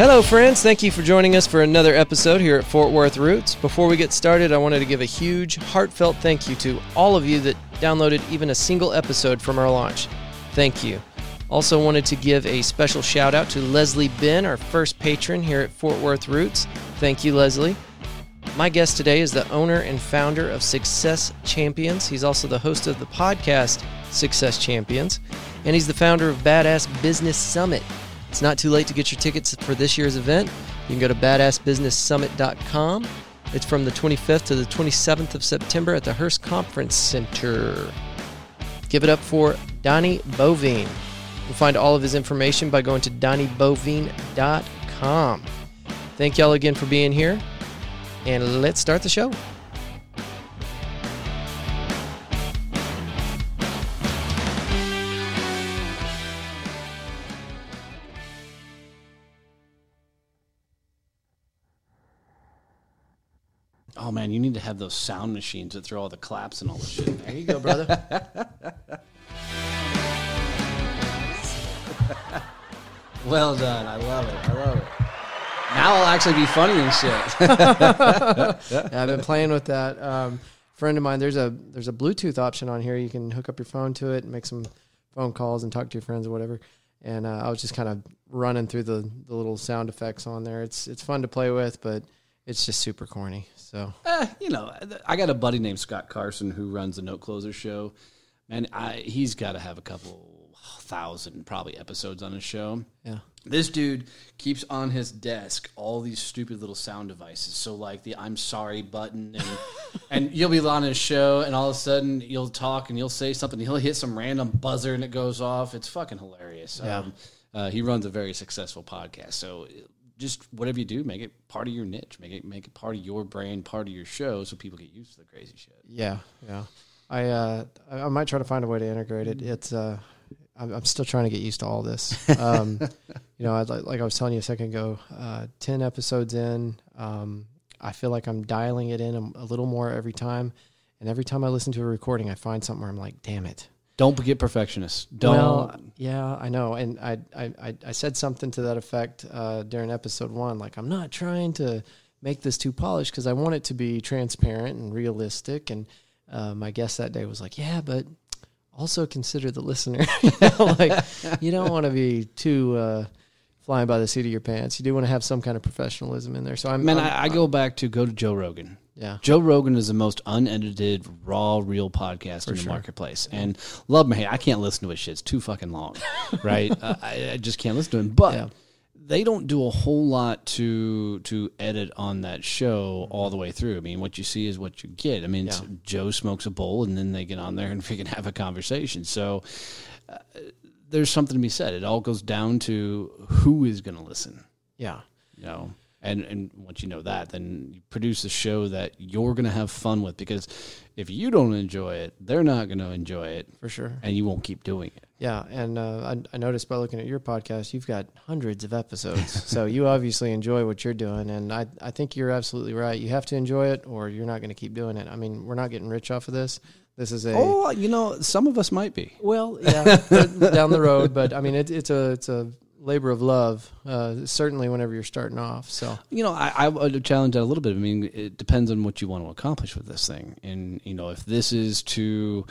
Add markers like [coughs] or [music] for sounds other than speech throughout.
Hello, friends. Thank you for joining us for another episode here at Fort Worth Roots. Before we get started, I wanted to give a huge, heartfelt thank you to all of you that downloaded even a single episode from our launch. Thank you. Also, wanted to give a special shout out to Leslie Ben, our first patron here at Fort Worth Roots. Thank you, Leslie. My guest today is the owner and founder of Success Champions. He's also the host of the podcast Success Champions, and he's the founder of Badass Business Summit. It's not too late to get your tickets for this year's event. You can go to badassbusinesssummit.com. It's from the 25th to the 27th of September at the Hurst Conference Center. Give it up for Donnie Boivin. You'll find all of his information by going to donnieboivin.com. Thank y'all again for being here, and let's start the show. Oh man, you need to have those sound machines that throw all the claps and all the shit. There you go, brother. [laughs] well done. I love it. I love it. Now I'll actually be funny and shit. [laughs] yeah, I've been playing with that. Um, friend of mine, there's a there's a Bluetooth option on here. You can hook up your phone to it and make some phone calls and talk to your friends or whatever. And uh, I was just kind of running through the, the little sound effects on there. It's it's fun to play with, but it's just super corny. So Eh, you know, I got a buddy named Scott Carson who runs the Note Closer show. Man, I, he's got to have a couple thousand probably episodes on his show. yeah, This dude keeps on his desk all these stupid little sound devices. So like the "I'm sorry" button, and [laughs] and you'll be on his show, and all of a sudden you'll talk and you'll say something. He'll hit some random buzzer, and it goes off. It's fucking hilarious. Yeah. Um, uh, he runs a very successful podcast. So just whatever you do, make it part of your niche. Make it make it part of your brand, part of your show, so people get used to the crazy shit. yeah, yeah. I uh, I I might try to find a way to integrate it. It's uh, I'm, I'm still trying to get used to all this. [laughs] Um, you know, I, like, like I was telling you a second ago, uh, ten episodes in, um, I feel like I'm dialing it in a, a little more every time. And every time I listen to a recording, I find something where I'm like, "Damn it!" Don't get perfectionists. Don't. Well, yeah, I know, and I, I, I, said something to that effect uh, during episode one. Like, I'm not trying to make this too polished because I want it to be transparent and realistic. And uh, my guest that day was like, "Yeah, but also consider the listener. [laughs] you know, like, you don't want to be too uh, flying by the seat of your pants. You do want to have some kind of professionalism in there. So I'm, Man, I'm- I, I go back to go to Joe Rogan. Yeah, Joe Rogan is the most unedited, raw, real podcast in the marketplace. And love me, I can't listen to his shit. It's too fucking long, [laughs] right? uh, I, I just can't listen to him. But Yeah. they don't do a whole lot to to edit on that show all the way through. I mean, what you see is what you get. I mean, Yeah. Joe smokes a bowl, and then they get on there and [laughs] freaking have a conversation. So. Uh, there's something to be said. It all goes down to who is going to listen yeah, you know and and once you know that then you produce a show that you're going to have fun with because if you don't enjoy it they're not going to enjoy it for sure. and you won't keep doing it Yeah, and uh, I, I noticed by looking at your podcast, you've got hundreds of episodes. [laughs] so you obviously enjoy what you're doing, and I, I think you're absolutely right. You have to enjoy it, or you're not going to keep doing it. I mean, we're not getting rich off of this. This is a oh you know some of us might be well, yeah, down the road, but I mean, it, it's a it's a labor of love. Uh, certainly, whenever you're starting off. So you know I, I would challenge that a little bit i mean it depends on what you want to accomplish with this thing and you know if this is to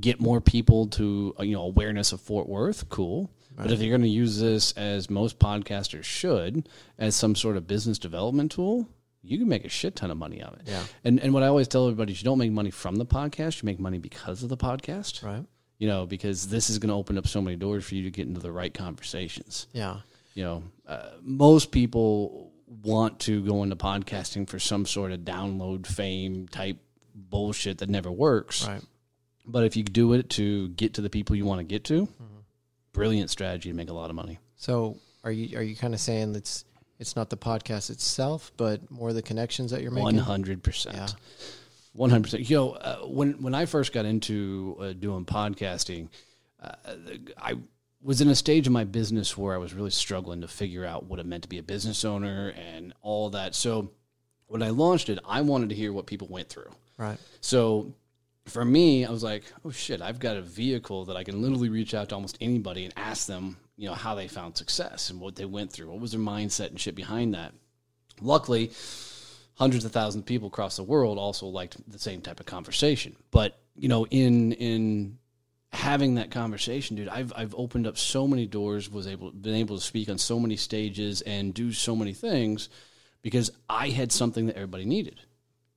get more people to uh, you know awareness of fort worth cool but if you're going to use this as most podcasters should as some sort of business development tool you can make a shit ton of money of it Yeah. and and what i always tell everybody is you don't make money from the podcast you make money because of the podcast right, you know because this is going to open up so many doors for you to get into the right conversations yeah, you know, uh, most people want to go into podcasting for some sort of download fame type bullshit that never works. right, But if you do it to get to the people you want to get to, brilliant strategy to make a lot of money. So are you are you kind of saying it's it's not the podcast itself, but more the connections that you're making? One hundred Yeah. percent. One hundred percent. You know, uh, when when I first got into uh, doing podcasting, uh, I was in a stage of my business where I was really struggling to figure out what it meant to be a business owner and all that. So when I launched it, I wanted to hear what people went through. Right. So for me, I was like, oh shit, I've got a vehicle that I can literally reach out to almost anybody and ask them, you know, how they found success and what they went through, what was their mindset and shit behind that. Luckily, hundreds of thousands of people across the world also liked the same type of conversation. But you know, in in having that conversation, dude, I've I've opened up so many doors, was able been able to speak on so many stages and do so many things because I had something that everybody needed.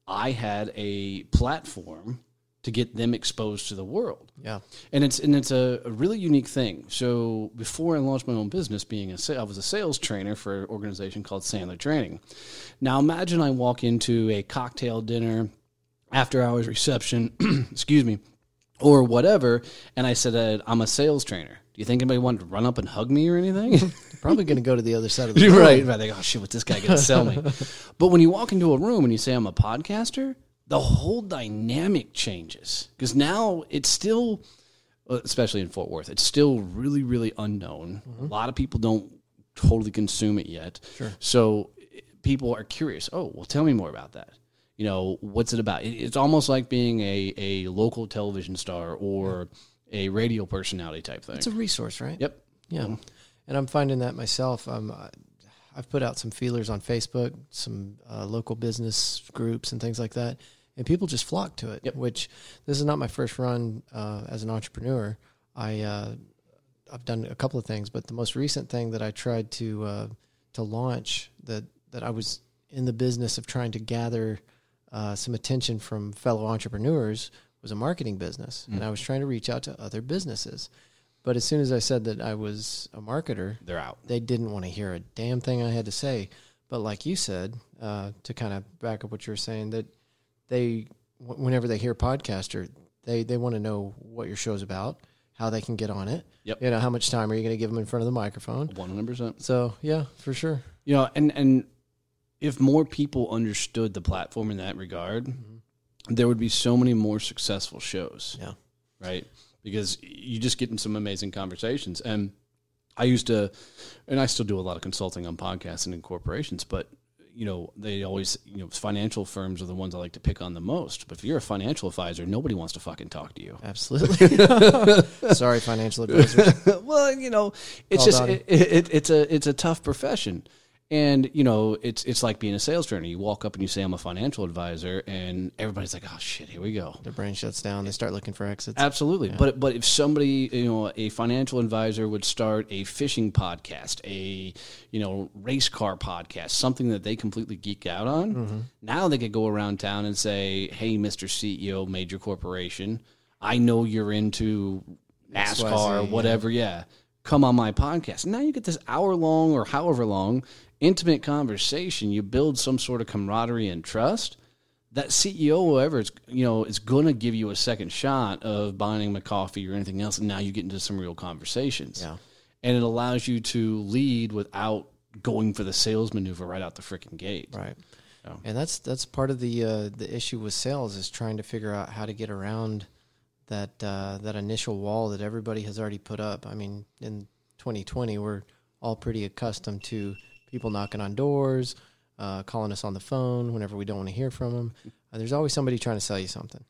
I had a platform to get them exposed to the world. Yeah. And it's and it's a, a really unique thing. So before I launched my own business, being a I was a sales trainer for an organization called Sandler Training. Now imagine I walk into a cocktail dinner, after hours reception, [clears throat] excuse me, or whatever, and I said uh, I'm a sales trainer. Do you think anybody wanted to run up and hug me or anything? [laughs] Probably going to go to the other side of the [laughs] room. right, right. They go, oh shit, what's this guy going to sell me? [laughs] but when you walk into a room and you say I'm a podcaster, the whole dynamic changes because now it's still, uh, especially in Fort Worth, it's still really, really unknown. A lot of people don't totally consume it yet. Sure. So eh, people are curious. Oh, well, tell me more about that. You know, what's it about? It's almost like being a, a local television star or a radio personality type thing. It's a resource, right? yep. Yeah, and I'm finding that myself. Um, I've put out some feelers on Facebook, some uh, local business groups and things like that, and people just flock to it. Yep. Which this is not my first run uh, as an entrepreneur. I uh, I've done a couple of things, but the most recent thing that I tried to uh, to launch that that I was in the business of trying to gather uh, some attention from fellow entrepreneurs was a marketing business, and I was trying to reach out to other businesses. But as soon as I said that I was a marketer, They're out. they didn't want to hear a damn thing I had to say. But like you said, uh, to kind of back up what you were saying, that they, whenever they hear podcaster, they they want to know what your show's about, how they can get on it. Yep. You know, how much time are you going to give them in front of the microphone? One hundred percent. So yeah, for sure. You know, and and if more people understood the platform in that regard, mm-hmm. there would be so many more successful shows, Yeah. right? Because you just get in some amazing conversations. And I used to, and I still do a lot of consulting on podcasts and in corporations, but you know, they always, you know, financial firms are the ones I like to pick on the most. But if you're a financial advisor, nobody wants to fucking talk to you. Absolutely. [laughs] Sorry, financial advisors. [laughs] well, you know, it's Call just it, it, it's a it's a tough profession, and you know, it's it's like being a sales trainer. You walk up and you say, "I'm a financial advisor," and everybody's like, "Oh shit, here we go." Their brain shuts down. They start looking for exits. Absolutely, but but if somebody you know a financial advisor would start a fishing podcast, a you know race car podcast, something that they completely geek out on, mm-hmm. now they could go around town and say, "Hey, Mister CEO, major corporation, I know you're into NASCAR, XYZ, or yeah. whatever, yeah." Come on my podcast. Now you get this hour long or however long intimate conversation. You build some sort of camaraderie and trust that CEO, whoever, is you know, is going to give you a second shot of buying them a coffee or anything else, and now you get into some real conversations. Yeah. and it allows you to lead without going for the sales maneuver right out the freaking gate. Right. So. And that's that's part of the uh, the issue with sales is trying to figure out how to get around that uh, that initial wall that everybody has already put up. I mean, in 2020, we're all pretty accustomed to people knocking on doors, uh, calling us on the phone whenever we don't want to hear from them. Uh, there's always somebody trying to sell you something.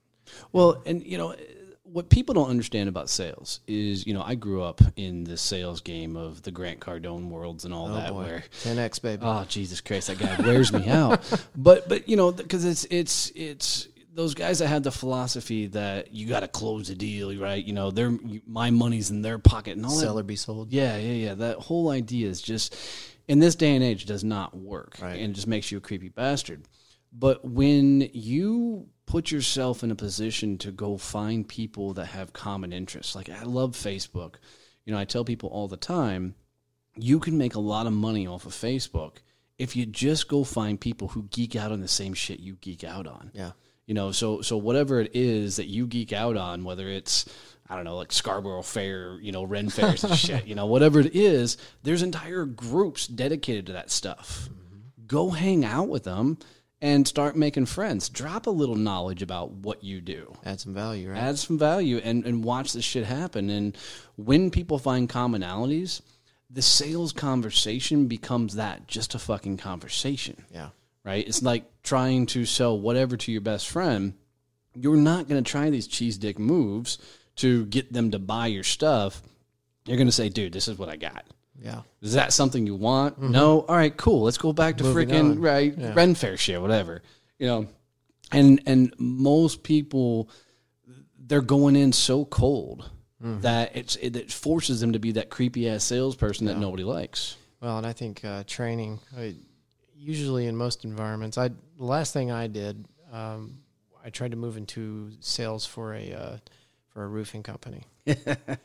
Well, and you know what people don't understand about sales is, you know, I grew up in the sales game of the Grant Cardone worlds and all Oh that, boy, where 10x baby. Oh Jesus Christ, that guy wears me out. [laughs] But but you know because it's it's it's those guys that had the philosophy that you got to close the deal, right? You know, their my money's in their pocket and all Sell that. or be sold. Yeah, yeah, yeah. That whole idea is just in this day and age does not work, Right. and it just makes you a creepy bastard. But when you put yourself in a position to go find people that have common interests, like I love Facebook. You know, I tell people all the time, you can make a lot of money off of Facebook if you just go find people who geek out on the same shit you geek out on. Yeah. You know, so so whatever it is that you geek out on, whether it's I don't know, like Scarborough Fair, you know, Ren Fairs and shit, you know, whatever it is, there's entire groups dedicated to that stuff. Mm-hmm. Go hang out with them and start making friends. Drop a little knowledge about what you do Add some value, right? add some value and, and watch this shit happen. And when people find commonalities, the sales conversation becomes that just a fucking conversation, yeah. right? It's like trying to sell whatever to your best friend. you're not going to try these cheese dick moves to get them to buy your stuff. You're going to say, dude, this is what I got. Yeah. Is that something you want? No. All right, cool. Let's go back to freaking right Yeah. Ren Fair shit, whatever. You know, and and most people they're going in so cold Mm-hmm. that it's it, it forces them to be that creepy ass salesperson that nobody likes. Well, and I think uh, training, I, usually in most environments, I the last thing I did, um, I tried to move into sales for a uh, for a roofing company. [laughs] and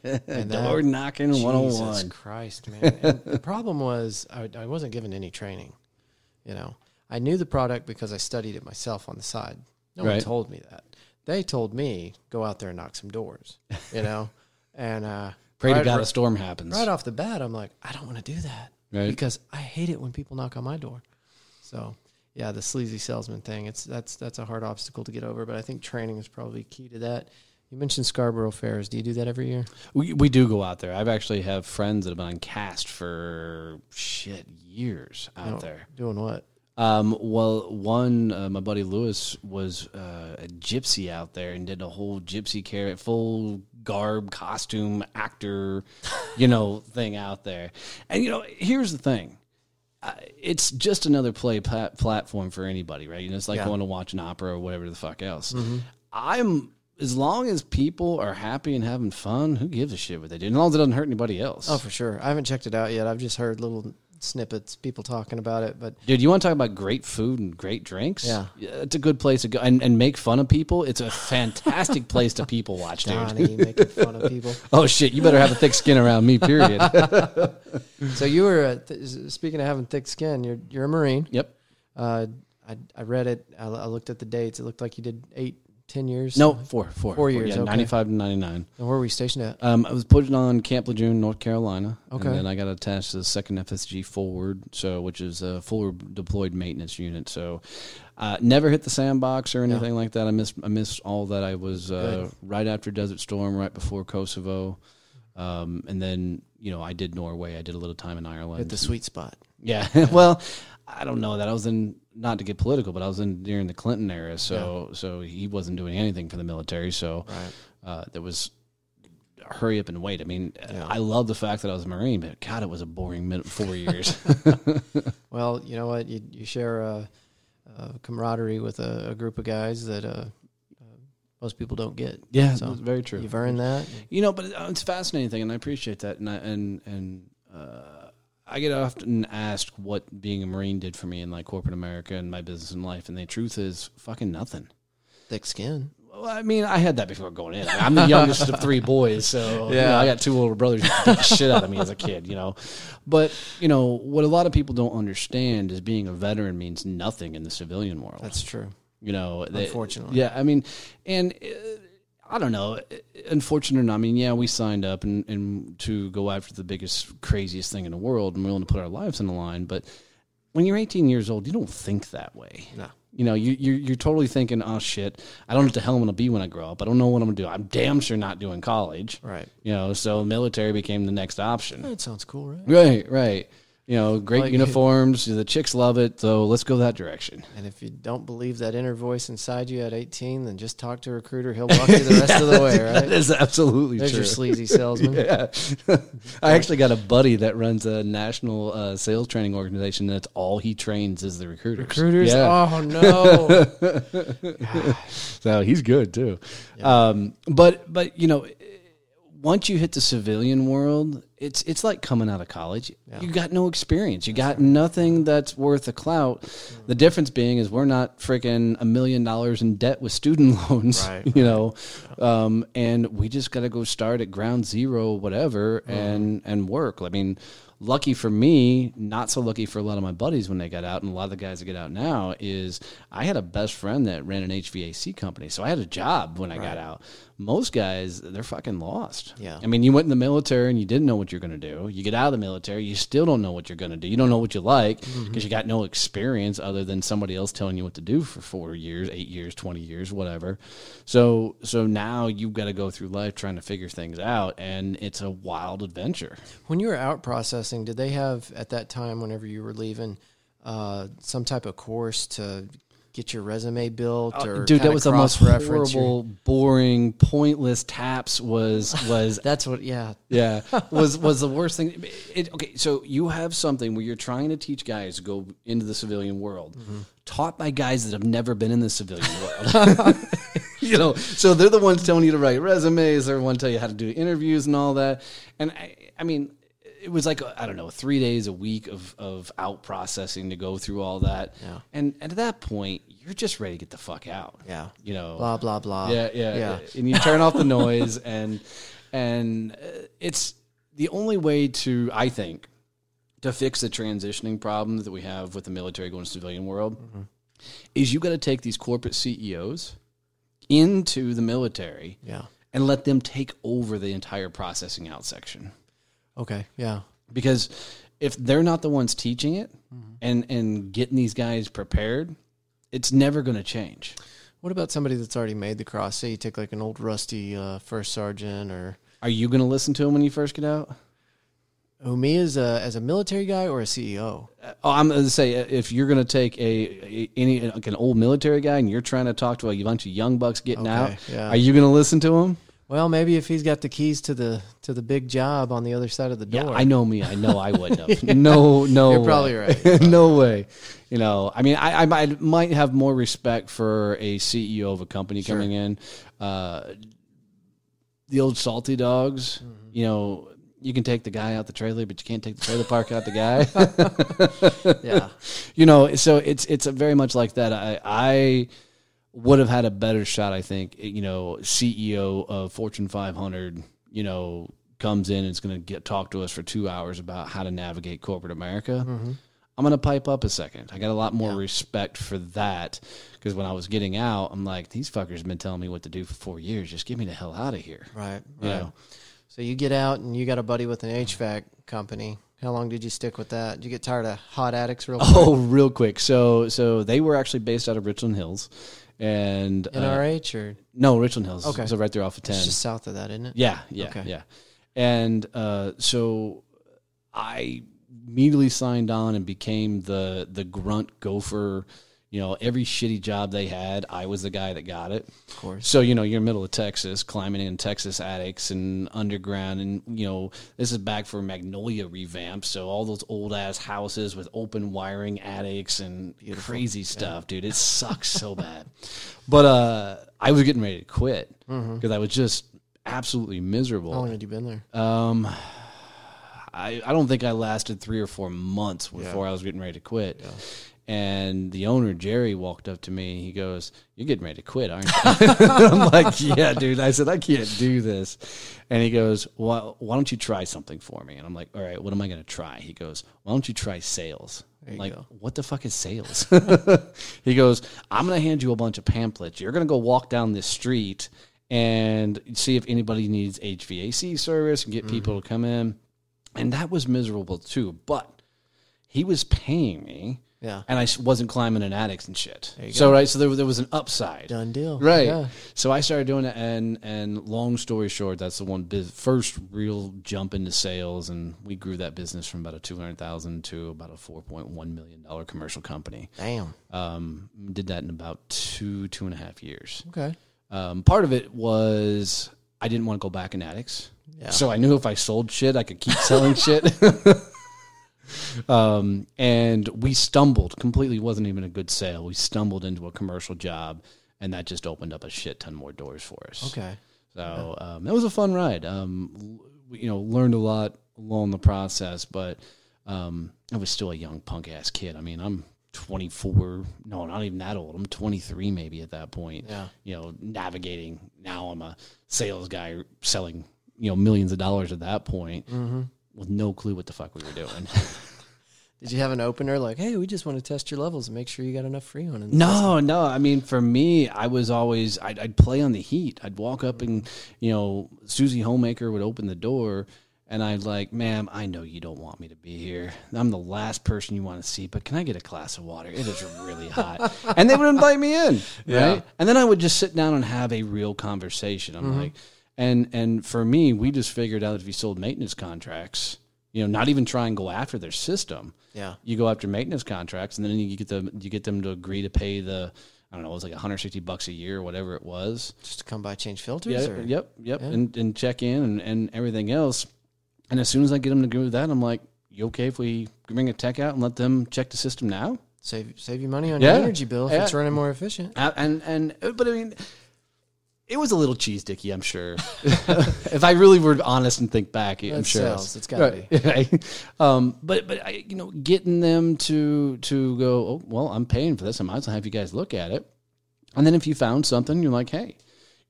that- Door knocking one Jesus hundred one. Christ, man! And the [laughs] problem was I, I wasn't given any training. You know, I knew the product because I studied it myself on the side. No one told me that. They told me go out there and knock some doors. You know, [laughs] and uh, Pray to right- God a storm happens. right off the bat, I'm like, I don't want to do that Right. because I hate it when people knock on my door. So, yeah, the sleazy salesman thing, it's that's that's a hard obstacle to get over, but I think training is probably key to that. You mentioned Scarborough Fairs. Do you do that every year? We we do go out there. I've actually have friends that have been on cast for shit years out No. there. Doing what? Um, well, one, uh, my buddy Lewis was uh, a gypsy out there and did a whole gypsy carrot, full garb, costume, actor, you know, [laughs] thing out there. And, you know, here's the thing. Uh, it's just another play plat- platform for anybody, right? You know, it's like Yeah. going to watch an opera or whatever the fuck else. I'm as long as people are happy and having fun, who gives a shit what they do? As long as it doesn't hurt anybody else. Oh, for sure. I haven't checked it out yet. I've just heard little snippets, people talking about it, but Dude, you want to talk about great food and great drinks? Yeah. it's a good place to go and, and make fun of people. It's a fantastic place to people watch, dude. Donnie making fun of people. [laughs] Oh shit, you better have a thick skin around me. Period. [laughs] So you were uh, th- speaking of having thick skin. You're you're a Marine. yep. Uh, I I read it. I, I looked at the dates. It looked like you did eight, ten years. No, four, four, Four years, Yeah, okay. ninety-five to ninety-nine. And where were you stationed at? Um, I was put on Camp Lejeune, North Carolina. Okay. And then I got attached to the second FSG forward, so which is a forward deployed maintenance unit. So, uh, never hit the sandbox or anything like that. I missed I missed all that. I was uh, right after Desert Storm, right before Kosovo, um, and then you know I did Norway. I did a little time in Ireland. At the sweet spot. Yeah. [laughs] well, I don't know that I was in not to get political, but I was in during the Clinton era, so so he wasn't doing anything for the military, so Right. uh, there was hurry up and wait. I mean, Yeah. I love the fact that I was a Marine, but God, it was a boring four years. [laughs] [laughs] Well, you know what? You you share a, a camaraderie with a, a group of guys that uh, uh, most people don't get. yeah, So, that's very true. You've earned that. You know, but it's a fascinating thing, and I appreciate that. And I, and and uh, I get often asked what being a Marine did for me in like corporate America and my business and life, and the truth is fucking nothing. Thick skin. Well, I mean, I had that before going in. I mean, I'm the youngest of three boys, so you know, Yeah. I got two older brothers beat the shit out of me as a kid, you know. But you know what a lot of people don't understand is being a veteran means nothing in the civilian world. That's true. you know, they- Unfortunately. yeah. I mean, and uh, I don't know. Unfortunate or not, I mean, yeah, we signed up and, and to go after the biggest, craziest thing in the world, and we're willing to put our lives on the line. But when you're 18 years old, you don't think that way. No. You know, you, you're, you're totally thinking, oh shit, I don't know what the hell I'm going to be when I grow up. I don't know what I'm going to do. I'm damn sure not doing college. Right. You know, so military became the next option. That sounds cool, right? Right, right. You know, great Like- uniforms. The chicks love it. So let's go that direction. And if you don't believe that inner voice inside you at 18, then just talk to a recruiter. He'll walk you the [laughs] rest of the way, right? is absolutely There's true. your sleazy salesman. [laughs] Yeah. [laughs] I actually got a buddy that runs a national uh, sales training organization. That's all he trains is the recruiters. Recruiters? Yeah. Oh, no. So he's good too. Um, but but you know, once you hit the civilian world, it's it's like coming out of college. You got no experience. You got nothing that's worth a clout. The difference being is we're not freaking a million dollars in debt with student [laughs] loans. Right, [laughs] You know, um, and we just got to go start at ground zero, whatever, and and work. I mean. Lucky for me, not so lucky for a lot of my buddies when they got out, and a lot of the guys that get out now is I had a best friend that ran an HVAC company, so I had a job when I got out. Most guys, they're fucking lost. Yeah. I mean, you went in the military and you didn't know what you're going to do. You get out of the military, you still don't know what you're going to do. You don't know what you like because Mm-hmm. you got no experience other than somebody else telling you what to do for four years, eight years, twenty years, whatever. So, so now you've got to go through life trying to figure things out, and it's a wild adventure. When you were out processing, did they have at that time, whenever you were leaving, uh, some type of course to get your resume built or Uh, Dude, that was the most horrible, boring, pointless taps. Was was [laughs] That's what. Yeah. yeah [laughs] was was the worst thing. It, okay, so you have something where you're trying to teach guys to go into the civilian world, taught by guys that have never been in the civilian world. [laughs] you know, so they're the ones telling you to write resumes. They're the one tell you how to do interviews and all that. And I, I mean, it was like I don't know, three days a week of of out processing to go through all that. Yeah. And, and at that point, you're just ready to get the fuck out. Yeah. You know, Blah blah blah. yeah, yeah, yeah. And you turn off the noise, [laughs] and and uh, it's the only way to, I think, to fix the transitioning problem that we have with the military going to civilian world is you got to take these corporate CEOs into the military Yeah. and let them take over the entire processing out section Okay. Yeah. because if they're not the ones teaching it mm-hmm. and and getting these guys prepared, it's never going to change. What about somebody that's already made the cross? Say you take like an old rusty uh, first sergeant or Are you going to listen to him when you first get out? who me as a as a military guy or a CEO? Uh, oh, I'm going to say uh, if you're going to take a, a any like an old military guy and you're trying to talk to a bunch of young bucks getting Okay, out, yeah. are you going to listen to him? Well, maybe if he's got the keys to the to the big job on the other side of the door. Yeah, I know me. I know I wouldn't have. [laughs] No, no, You're way. probably right. [laughs] no way. You know, I mean, I, I might, might have more respect for a CEO of a company Sure. coming in. Uh, the old salty dogs. Mm-hmm. You know, you can take the guy out the trailer, but you can't take the trailer park out the guy. [laughs] Yeah. you know, so it's it's very much like that. I I would have had a better shot, I think. Eh, you know, CEO of Fortune 500, you know, comes in and is going to get talk to us for two hours about how to navigate corporate America. Mm-hmm. I'm going to pipe up a second. I got a lot more respect for that because when I was getting out, I'm like, these fuckers have been telling me what to do for four years. Just get me the hell out of here. Right. You Right. know? So you get out and you got a buddy with an HVAC company. How long did you stick with that? Did you get tired of hot attics real [laughs] oh, quick? Oh, real quick. So so they were actually based out of Richland Hills, and uh, NRH or no Richland Hills. Okay. so right there off of ten. it's just south of that, isn't it? Yeah, yeah, Okay. yeah. And uh, so I immediately signed on and became the the grunt gopher. You know, every shitty job they had, I was the guy that got it. Of course. So you know, you're middle of Texas, climbing in Texas attics and underground, and you know, this is back for Magnolia revamp. So all those old ass houses with open wiring attics and crazy stuff, dude. It sucks so bad. [laughs] But uh, I was getting ready to quit because I was just absolutely miserable. How long had you been there? Um, I, I don't think I lasted three or four months before I was getting ready to quit. And the owner, Jerry, walked up to me. He goes, You're getting ready to quit, aren't you? [laughs] I'm like, Yeah, dude. I said, I can't do this. And he goes, Well, why don't you try something for me? And I'm like, All right, what am I going to try? He goes, Why don't you try sales? like, go. what the fuck is sales? [laughs] he goes, I'm going to hand you a bunch of pamphlets. You're going to go walk down this street and see if anybody needs HVAC service and get mm-hmm. people to come in. And that was miserable too. But he was paying me Yeah. and I wasn't climbing in attics and shit. you So, right, so there, there was an upside. Done deal. Right. Yeah. So I started doing it, and and long story short, that's the one biz- first real jump into sales, and we grew that business from about a two hundred thousand to about a four point one million dollar commercial company. Damn. Um, did that in about two two and a half years. Okay. Um, part of it was I didn't want to go back in attics, Yeah. so I knew if I sold shit, I could keep [laughs] selling shit. [laughs] um, and we stumbled completely. wasn't even a good sale. We stumbled into a commercial job, and that just opened up a shit ton more doors for us. Okay. So um, it was a fun ride. Um, you know, learned a lot along the process, but um, I was still a young punk ass kid. I mean, I'm 24. No, not even that old. I'm 23 maybe at that point. Yeah. You know, navigating. Now I'm a sales guy selling you know millions of dollars at that point Mm-hmm. With no clue what the fuck we were doing. [laughs] Did you have an opener like, hey, we just want to test your levels and make sure you got enough freon in the system? No, no. I mean, for me, I was always I'd, I'd play on the heat. I'd walk up and you know Susie Homemaker would open the door, and I'd like, "Ma'am, I know you don't want me to be here. I'm the last person you want to see, but can I get a glass of water? It is really hot." and they would invite me in, [laughs] Yeah. right? And then I would just sit down and have a real conversation. I'm mm-hmm. like, and and for me, we just figured out if you sold maintenance contracts. You know, not even try and go after their system. Yeah. You go after maintenance contracts, and then you get them you get them to agree to pay the I don't know, it was like 160 bucks a year or whatever it was. Just to come by change filters? Yeah, or? yep, yep, and, and check in and, and everything else. And as soon as I get them to agree with that, I'm like, you okay if we bring a tech out and let them check the system now? Save save you money on Yeah. your energy bill if Yeah. it's running more efficient. And and but I mean, it was a little cheese dicky, I'm sure. [laughs] if I really were honest and think back, I'm That sure. it sells. It's gotta be. [laughs] Um, but but I, you know, getting them to to go, oh well, I'm paying for this. I might as well have you guys look at it. And then if you found something, you're like, hey,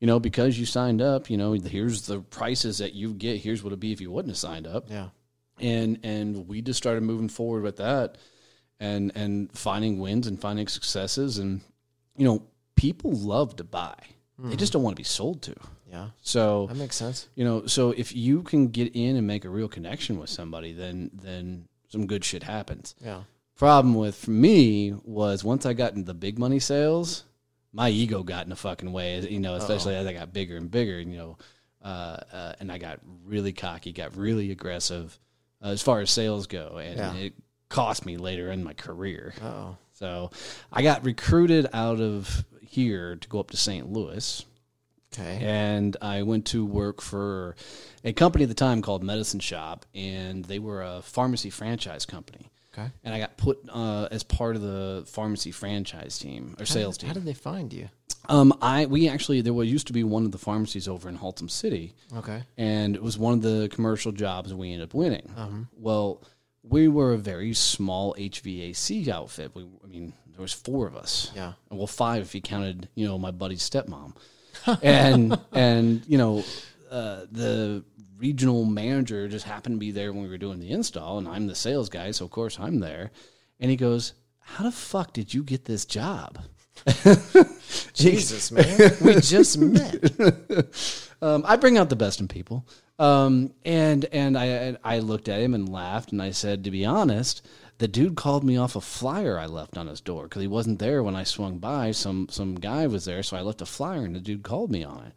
you know, because you signed up, you know, here's the prices that you get. Here's what it'd be if you wouldn't have signed up Yeah. and and we just started moving forward with that and and finding wins and finding successes and you know people love to buy they just don't want to be sold to Yeah. so That makes sense. you know so if you can get in and make a real connection with somebody then then some good shit happens Yeah. problem with for me was once i got into the big money sales my ego got in the fucking way you know especially as i got bigger and bigger you know uh, uh, and i got really cocky got really aggressive uh, as far as sales go and Yeah. it cost me later in my career oh. so i got recruited out of here to go up to st louis Okay. and I went to work for a company at the time called Medicine Shoppe, and they were a pharmacy franchise company. Okay. And I got put uh, as part of the pharmacy franchise team or sales How team. How did they find you? Um, I we actually there was used to be one of the pharmacies over in Haltom City, Okay. and it was one of the commercial jobs we ended up winning. Uh-huh. Well, we were a very small HVAC outfit. We, I mean, there was four of us. Yeah. Well, five if you counted, you know, my buddy's stepmom, [laughs] and and you know, uh, the regional manager just happened to be there when we were doing the install, and I'm the sales guy, so of course I'm there. And he goes, "How the fuck did you get this job?" [laughs] Jesus, man. [laughs] we just met. Um, I bring out the best in people. Um, and and I I looked at him and laughed, and I said, to be honest, the dude called me off a flyer I left on his door because he wasn't there when I swung by. Some some guy was there, so I left a flyer, and the dude called me on it.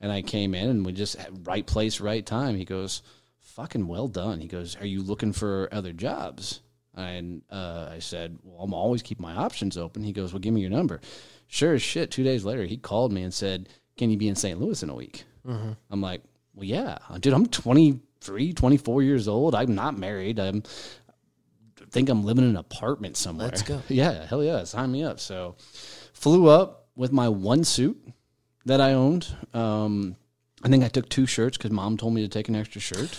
And I came in, and we just had right place, right time. He goes, "Fucking well done." He goes, "Are you looking for other jobs?" And uh, I said, "Well, I'm always keep my options open." He goes, "Well, give me your number." Sure as shit. Two days later, he called me and said, "Can you be in St. Louis in a week?" I'm like, well, yeah, dude, I'm 23, 24 years old. I'm not married. I'm, think I'm living in an apartment somewhere. Let's go. [laughs] Yeah, hell yeah, sign me up. So, flew up with my one suit that I owned. Um, I think I took two shirts because mom told me to take an extra shirt. [laughs]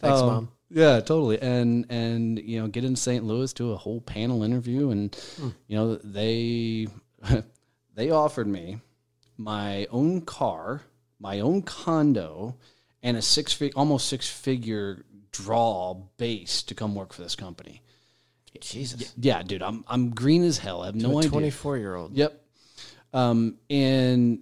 Thanks, Um, mom. Yeah, totally. And and you know, get in St. Louis, do a whole panel interview, and you know they [laughs] they offered me my own car, my own condo, and a six fig almost six figure draw base to come work for this company. Jesus. Yeah, dude, I'm I'm green as hell. I have no idea. 24 year old. Yep. Um, and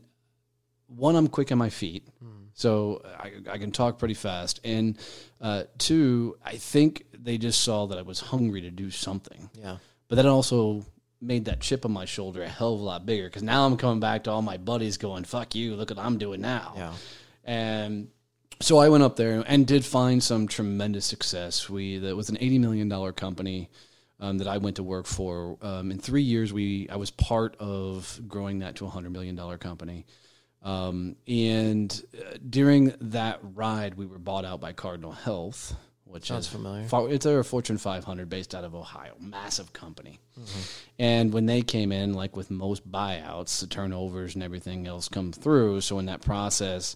one, I'm quick on my feet, so I, I can talk pretty fast. And uh, two, I think they just saw that I was hungry to do something. Yeah. But that also made that chip on my shoulder a hell of a lot bigger because now I'm coming back to all my buddies going, "Fuck you! Look what I'm doing now." Yeah. And so I went up there and did find some tremendous success. We that was an eighty million dollar company um, that I went to work for. Um, in three years, we I was part of growing that to a hundred million dollar company. Um, and uh, during that ride, we were bought out by Cardinal Health, which Sounds is familiar. It's a Fortune 500 based out of Ohio, massive company. And when they came in, like with most buyouts, the turnovers and everything else come through. So in that process,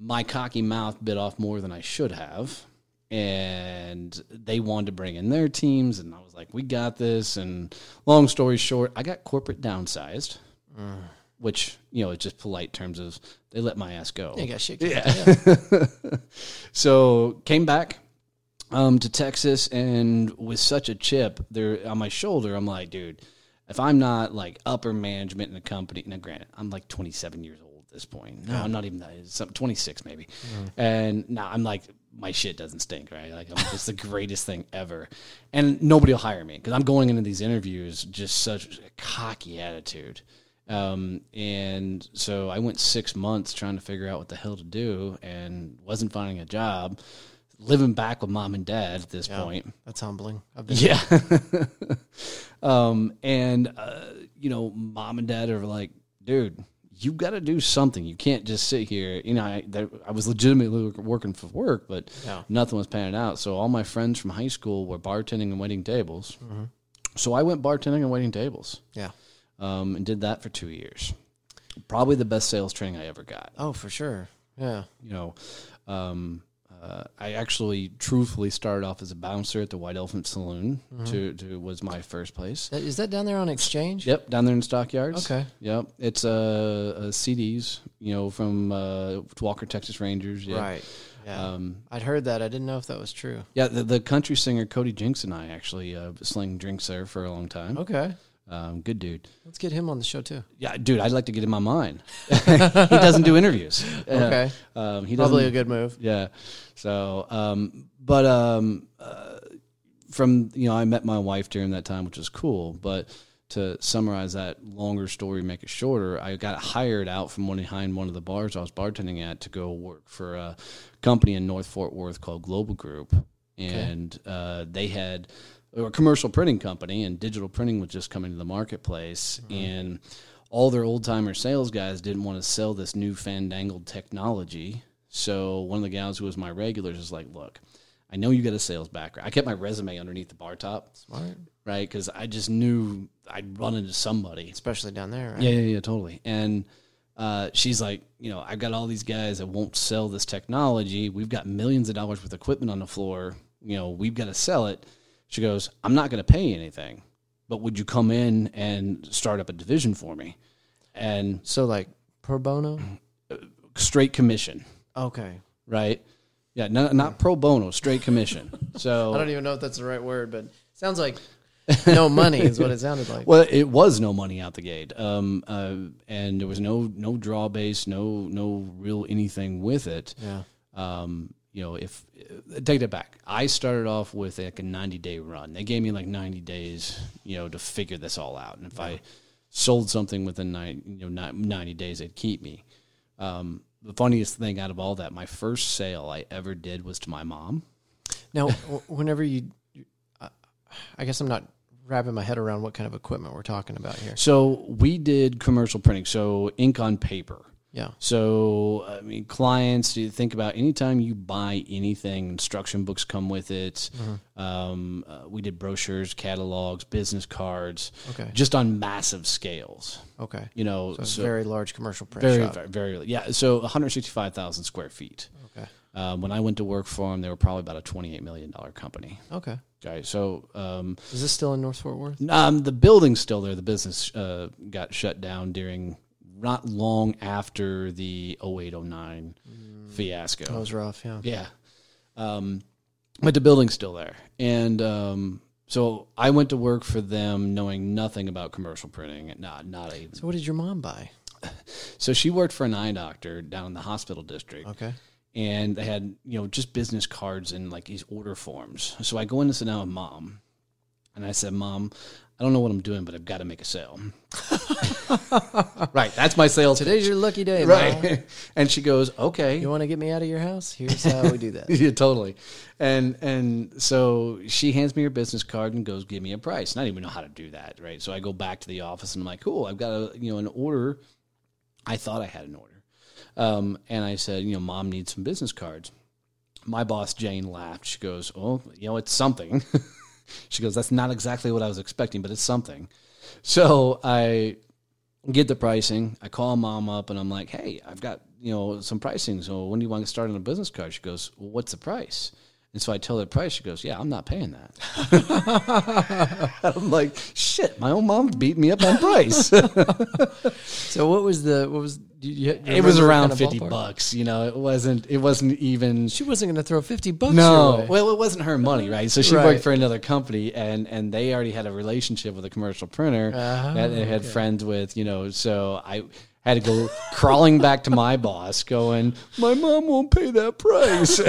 my cocky mouth bit off more than I should have. And they wanted to bring in their teams, and I was like, "We got this." And long story short, I got corporate downsized, which you know, it's just polite terms of they let my ass go. You got shit. Yeah. [laughs] So came back um, to Texas, and with such a chip there on my shoulder, I'm like, dude, if I'm not like upper management in a company, now granted, I'm like 27 years old at this point. No, I'm not even that. It's 26 maybe, and now I'm like, my shit doesn't stink, right? Like, I'm, it's the greatest thing ever, and nobody will hire me because I'm going into these interviews just such a cocky attitude. Um, and so I went six months trying to figure out what the hell to do and wasn't finding a job. living back with mom and dad at this point. That's humbling. I've been Yeah. [laughs] um, and, uh, you know, mom and dad are like, dude, you got to do something. You can't just sit here. You know, I, I was legitimately working for work, but Yeah. nothing was panning out. So all my friends from high school were bartending and waiting tables. Mm-hmm. So I went bartending and waiting tables Yeah. um, and did that for two years. Probably the best sales training I ever got Oh, for sure. Yeah. you know, um, uh, I actually truthfully started off as a bouncer at the White Elephant Saloon. To, to was my first place. That, is that down there on Exchange? Yep, down there in Stockyards. Okay. Yep, it's uh, uh CDs, you know, from uh, Walker Texas Rangers. Yeah. Right. Yeah. Um, I'd heard that. I didn't know if that was true. yeah, the, the country singer Cody Jinks and I actually uh, sling drinks there for a long time. Okay. Um, good dude. Let's get him on the show too. Yeah, dude, I'd like to get him on mine. [laughs] he doesn't do interviews. Uh, [laughs] Okay. um, he Probably a good move. Yeah. So, um, but um, uh, from you know, I met my wife during that time, which was cool. But to summarize that longer story, make it shorter, I got hired out from one behind one of the bars I was bartending at to go work for a company in North Fort Worth called Global Group, and uh, they had a commercial printing company, and digital printing was just coming to the marketplace, and all their old timer sales guys didn't want to sell this new fandangled technology. So one of the gals who was my regulars is like, "Look, I know you got a sales background. I kept my resume underneath the bar top, Smart. right? Because I just knew I'd run into somebody. Especially down there, right? Yeah, yeah, yeah, totally. And uh, she's like, you know, I've got all these guys that won't sell this technology. We've got millions of dollars worth of equipment on the floor. You know, we've got to sell it. She goes, I'm not going to pay you anything, but would you come in and start up a division for me? And So like pro bono? [clears throat] straight commission, Okay. right? Yeah, not, not pro bono, straight commission. [laughs] So I don't even know if that's the right word, but sounds like no money is what it sounded like. Well, it was no money out the gate, um, uh, and there was no no draw base, no no real anything with it. Yeah. Um, you know, if uh, take that back, I started off with like a ninety day run. They gave me like ninety days, you know, to figure this all out. And if I sold something within nine, you know, ninety days, they'd keep me. Um, the funniest thing out of all that, my first sale I ever did was to my mom. Now, [laughs] whenever you, I- I guess I'm not wrapping my head around what kind of equipment we're talking about here. So we did commercial printing, so ink on paper. Yeah. So, I mean, clients, you think about anytime you buy anything, instruction books come with it. Um, uh, we did brochures, catalogs, business cards, Okay. just on massive scales. Okay. You know, So, it's so very large commercial print very, shop. very, very, yeah. So 165,000 square feet. Okay. Um, when I went to work for them, they were probably about a $28 million company. Okay. Okay. So, um, Is this still in North Fort Worth? um, the building's still there. The business uh, got shut down during not long after the 0809 fiasco. That was rough. Yeah. Yeah. Um, but the building's still there. And um, so I went to work for them knowing nothing about commercial printing. Not, not a. So what did your mom buy? [laughs] So she worked for an eye doctor down in the hospital district. Okay. And they had, you know, just business cards and like these order forms. So I go in to sit down with mom. And I said, Mom, I don't know what I'm doing, but I've got to make a sale. right. That's my sales Today's your lucky day, right? [laughs] And she goes, okay. You want to get me out of your house? Here's how we do that. [laughs] yeah, totally. And and so she hands me her business card and goes, "Give me a price." And I didn't even know how to do that, right? So I go back to the office and I'm like, "Cool, I've got a you know an order." I thought I had an order, um, and I said, "You know, mom needs some business cards." My boss Jane laughed. She goes, "Oh, you know, it's something." [laughs] she goes, "That's not exactly what I was expecting, but it's something." So I get the pricing. I call mom up and I'm like, "Hey, I've got you know some pricing. So when do you want to start on a business card?" She goes, well, "What's the price?" And so I tell her the price. She goes, "Yeah, I'm not paying that." [laughs] I'm like, "Shit, my own mom beat me up on price." [laughs] So what was the what was you, you it was around kind of fifty ballpark? bucks. You know, it wasn't. It wasn't even. She wasn't going to throw fifty bucks. No, well, it wasn't her money, right? So she Right. worked for another company, and and they already had a relationship with a commercial printer Ah, that they had friends with, you know. So I had to go crawling back to my boss, going, "My mom won't pay that price."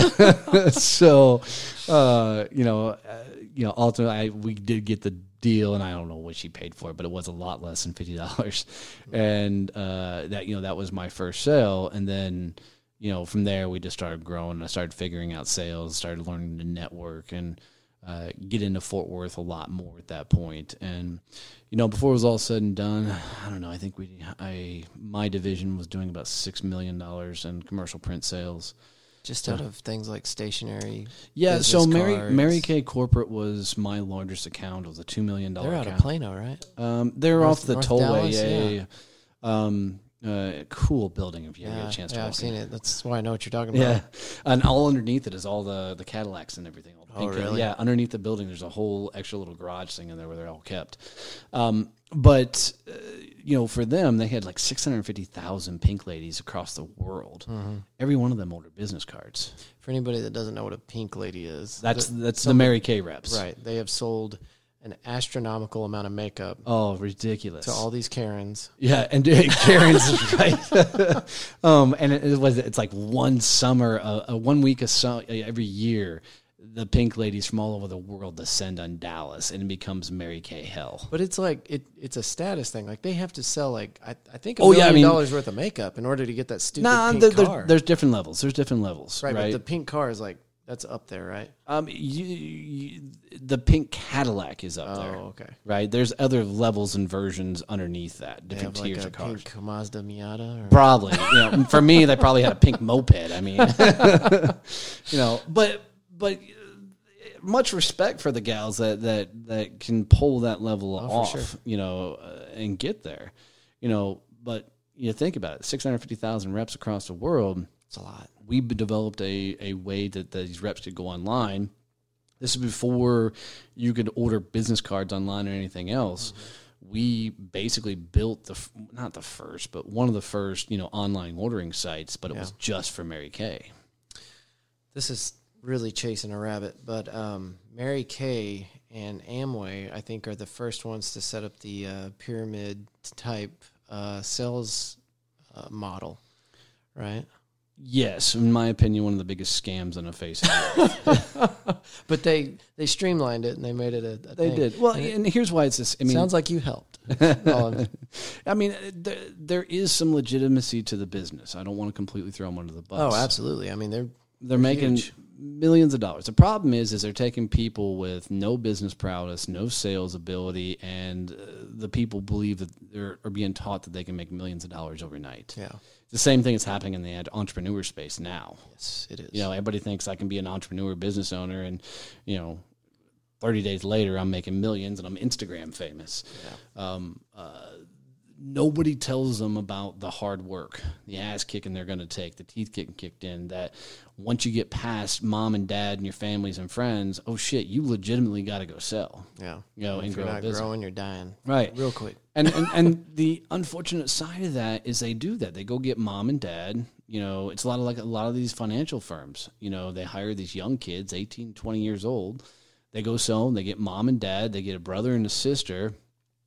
[laughs] so, uh, you know, uh, you know, ultimately, I, we did get the deal, and I don't know what she paid for it, but it was a lot less than fifty dollars, [laughs] and uh, that you know that was my first sale, and then you know, from there we just started growing. I started figuring out sales, started learning to network and uh, get into Fort Worth a lot more at that point. And you know, before it was all said and done, I don't know. I think we, I, my division was doing about six million dollars in commercial print sales. Just out of things like stationery. Yeah, so Mary cards. Mary Kay Corporate was my largest account. It was a two million dollar They're out account. of Plano, right? Um, they're North- off the North tollway. Dallas, yeah, yeah. Um, uh, cool building if you Yeah, get a chance to yeah, walk I've seen in. it. That's why I know what you're talking about. Yeah, and all underneath it is all the the Cadillacs and everything. All the Oh, pink- really? Yeah, underneath the building, there's a whole extra little garage thing in there where they're all kept. Um, but uh, you know, for them, they had like 650,000 pink ladies across the world. Mm-hmm. Every one of them ordered business cards. For anybody that doesn't know what a pink lady is, That's the- that's the Mary Kay reps. right. They have sold an astronomical amount of makeup Oh, ridiculous! to all these Karens. Yeah, and [laughs] Karen's right. [laughs] um, and it, it was it's like one summer, uh, uh, one week of su- every year, the pink ladies from all over the world descend on Dallas, and it becomes Mary Kay hell. But it's like it, it's a status thing. Like they have to sell like I, I think a Oh, million yeah, I mean- dollars worth of makeup in order to get that stupid Nah, pink there, there- car. there's different levels. There's different levels, right, right? but the pink car is like that's up there, right? um, you, you, the pink Cadillac is up Oh, there, okay. right? There's other levels and versions underneath that, different like tiers a of cars. pink Mazda Miata. Or, Probably, you know, for me, they probably had a pink moped. I mean, [laughs] you know, but but uh, much respect for the gals that that that can pull that level Oh, off, sure. you know, uh, and get there, you know. But you think about it, six hundred fifty thousand reps across the world. it's a lot. We developed a a way that these reps could go online. This is before you could order business cards online or anything else. We basically built the not the first, but one of the first, you know, online ordering sites. But it was just for Mary Kay. This is really chasing a rabbit, but um, Mary Kay and Amway, I think, are the first ones to set up the uh, pyramid type uh, sales uh, model, right? Yes, in my opinion, one of the biggest scams on the face of the earth. [laughs] [laughs] But they they streamlined it and they made it a. a They thing. did well, And and here's why it's this. I mean, sounds like you helped. [laughs] I mean, there, there is some legitimacy to the business. I don't want to completely throw them under the bus. oh, absolutely. I mean, they're they're making huge. Millions of dollars. The problem is, is they're taking people with no business prowess, no sales ability, and uh, the people believe that they're are being taught that they can make millions of dollars overnight. yeah. The same thing is happening in the entrepreneur space now. Yes, it is. You know, everybody thinks I can be an entrepreneur, business owner, and you know, thirty days later I'm making millions and I'm Instagram famous. Um, uh, nobody tells them about the hard work, the ass kicking they're going to take, the teeth getting kicked in. That once you get past mom and dad and your families and friends, oh shit, you legitimately got to go sell. yeah. You know, if and you're grow a not business. growing, you're dying. Right. Real quick. And, and [laughs] and the unfortunate side of that is they do that. They go get mom and dad. You know, it's a lot of like a lot of these financial firms. You know, they hire these young kids, 18, 20 years old. They go sell them. They get mom and dad. They get a brother and a sister,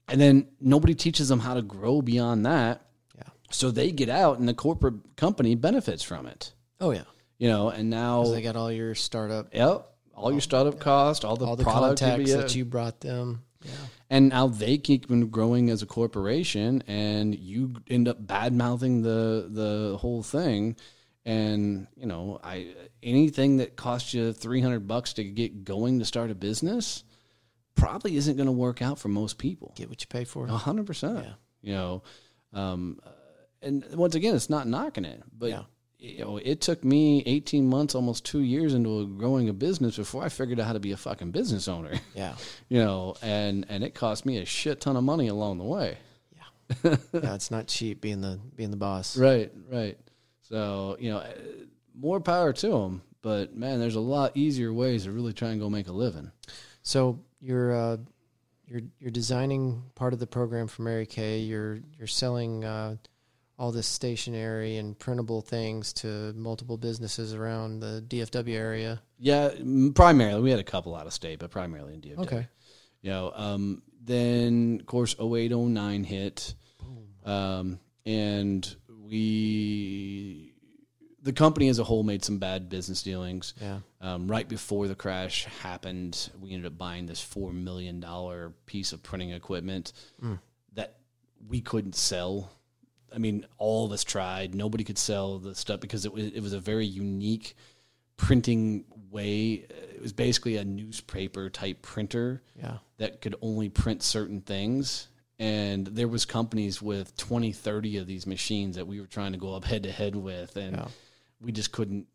and then nobody teaches them how to grow beyond that. Yeah. So they get out, and the corporate company benefits from it. Oh yeah. You know, and now they got all your startup, yep, all your startup cost, all the all the contacts yeah. that you brought them. Yeah. and now they keep growing as a corporation and you end up bad mouthing the the whole thing and you know i anything that costs you 300 bucks to get going to start a business probably isn't going to work out for most people Get what you pay for. 100% Yeah. you know um, and once again it's not knocking it but Yeah. you know it took me 18 months almost two years into growing a business before i figured out how to be a fucking business owner Yeah. [laughs] you know, and and it cost me a shit ton of money along the way. [laughs] yeah. It's not cheap being the being the boss. Right, right. So you know, more power to them. But man, there's a lot easier ways to really try and go make a living. So you're uh, you're you're designing part of the program for Mary Kay. You're you're selling uh, all this stationery and printable things to multiple businesses around the DFW area. Yeah, primarily we had a couple out of state, but primarily in DFW. Okay. You know, um, then of course 0809 hit, um, and we the company as a whole made some bad business dealings. Yeah. Um, right before the crash happened, we ended up buying this four million dollar piece of printing equipment Mm. that we couldn't sell. I mean, all of us tried. Nobody could sell the stuff because it was it was a very unique printing way. It was basically a newspaper type printer Yeah. that could only print certain things. And there was companies with 20, 30 of these machines that we were trying to go up head to head with, and Yeah. We just couldn't.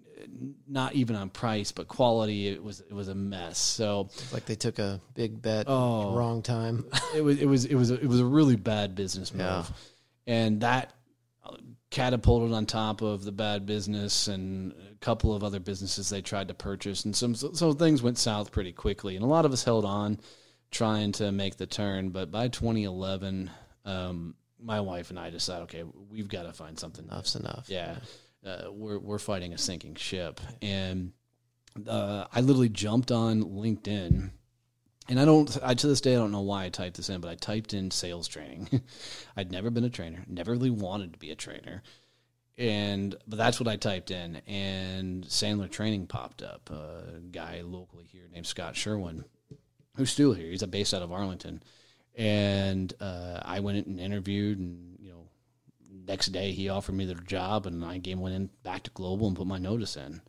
Not even on price, but quality. It was it was a mess. So It's like they took a big bet Oh. wrong time. [laughs] it was it was it was a, it was a really bad business move, Yeah. and that catapulted on top of the bad business and a couple of other businesses they tried to purchase, and some so, so things went south pretty quickly, and a lot of us held on, trying to make the turn. But by 2011, um, my wife and I decided, okay, we've got to find something. Enough's enough. Yeah, uh, we're we're fighting a sinking ship, and uh, I literally jumped on LinkedIn, and I don't. I to this day I don't know why I typed this in, but I typed in sales training. [laughs] I'd never been a trainer, never really wanted to be a trainer, and but that's what I typed in, and Sandler Training popped up. A guy locally here named Scott Sherwin, who's still here. He's based out of Arlington, and uh, I went in and interviewed, and you know next day he offered me the job and I game went in back to global and put my notice in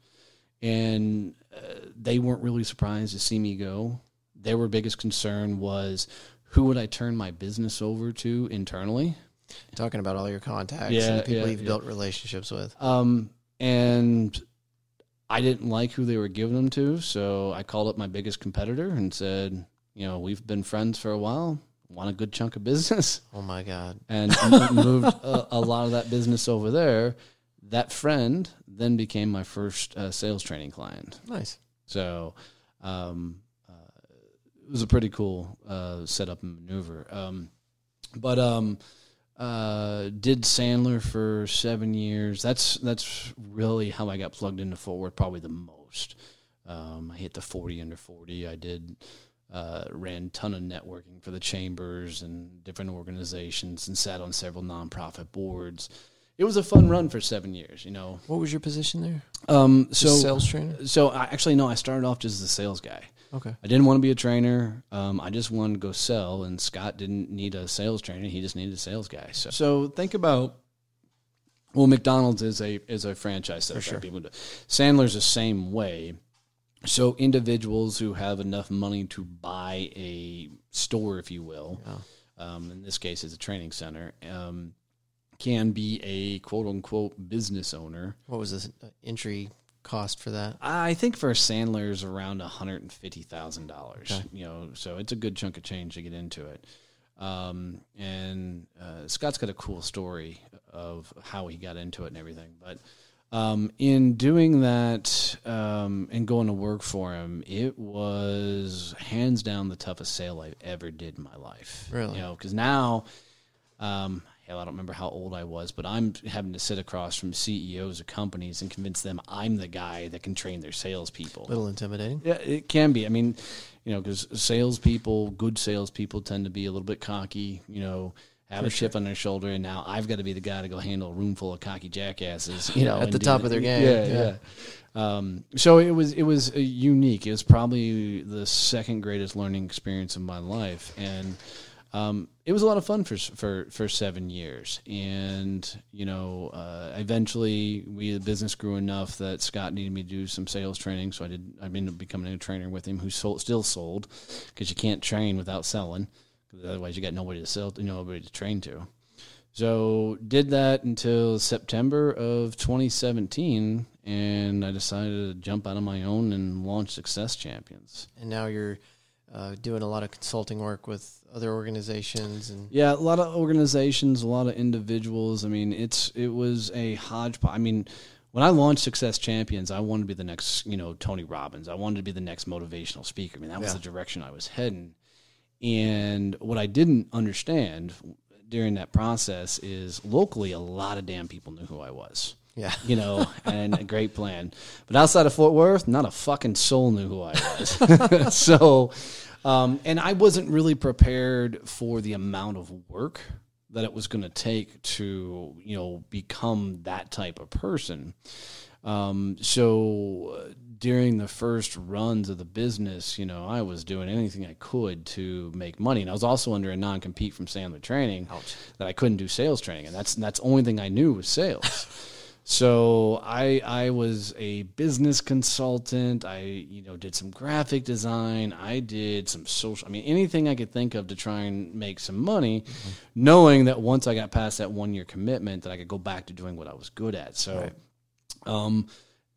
and uh, they weren't really surprised to see me go their biggest concern was who would I turn my business over to internally Talking about all your contacts Yeah, and people yeah, you've yeah. built relationships with. um, and I didn't like who they were giving them to so I called up my biggest competitor and said you know we've been friends for a while want a good chunk of business [laughs] Oh my God. and moved a, a lot of that business over there. That friend then became my first uh, sales training client. Nice. So um, uh, it was a pretty cool uh, setup and maneuver. Um, but um, uh, did Sandler for seven years. That's that's really how I got plugged into Fort Worth. Probably the most. Um, I hit the forty under forty. I did uh, ran ton of networking for the chambers and different organizations, and sat on several nonprofit boards. It was a fun run for seven years. You know. What was your position there? Um, so Just sales trainer? so I actually no, I started off just as a sales guy. Okay. I didn't want to be a trainer. Um, I just wanted to go sell, and Scott didn't need a sales trainer. He just needed a sales guy. So, so think about well, McDonald's is a is a franchise that sure. people do. Sandler's the same way. So individuals who have enough money to buy a store, if you will, um, in this case, it's a training center, um, can be a quote unquote business owner. What was the uh, entry cost for that? I think for Sandler's around hundred and fifty thousand dollars. You know, so it's a good chunk of change to get into it. Um, and uh, Scott's got a cool story of how he got into it and everything. But um, in doing that um, and going to work for him, it was hands down the toughest sale I ever did in my life. Really? You know, because now. Um, hell, I don't remember how old I was, but I'm having to sit across from CEOs of companies and convince them I'm the guy that can train their salespeople. A little intimidating. Yeah, it can be. I mean, you know, because salespeople, good salespeople, tend to be a little bit cocky. You know, have a chip on their shoulder, and now I've got to be the guy to go handle a room full of cocky jackasses. You know, [laughs] At the top of their [laughs] game, Yeah, yeah. yeah. Um, so it was it was uh, unique. It was probably the second greatest learning experience of my life, and um, it was a lot of fun for for for seven years. And you know, uh, eventually, we the business grew enough that Scott needed me to do some sales training. So I did. I ended up becoming a trainer with him, who sold, still sold, because you can't train without selling. Otherwise, you got nobody to sell, you know, nobody to train to. So did that until September of 2017, and I decided to jump out on my own and launch Success Champions. And now you're uh, doing a lot of consulting work with other organizations and Yeah, a lot of organizations, a lot of individuals. I mean, it's it was a hodgepodge. I mean, when I launched Success Champions, I wanted to be the next, you know, Tony Robbins. I wanted to be the next motivational speaker. I mean, that was Yeah. the direction I was heading. And what I didn't understand during that process is locally, a lot of damn people knew who I was. yeah. you know, [laughs] and a great plan. But outside of Fort Worth, not a fucking soul knew who I was. [laughs] [laughs] so, um, and I wasn't really prepared for the amount of work that it was going to take to, you know, become that type of person. Um, so uh, during the first runs of the business, you know, I was doing anything I could to make money, and I was also under a non compete from Sandler Training that I couldn't do sales training, and that's that's the only thing I knew was sales. [laughs] So I I was a business consultant. I you know did some graphic design. I did some social. I mean anything I could think of to try and make some money, knowing that once I got past that one year commitment, that I could go back to doing what I was good at. So, um,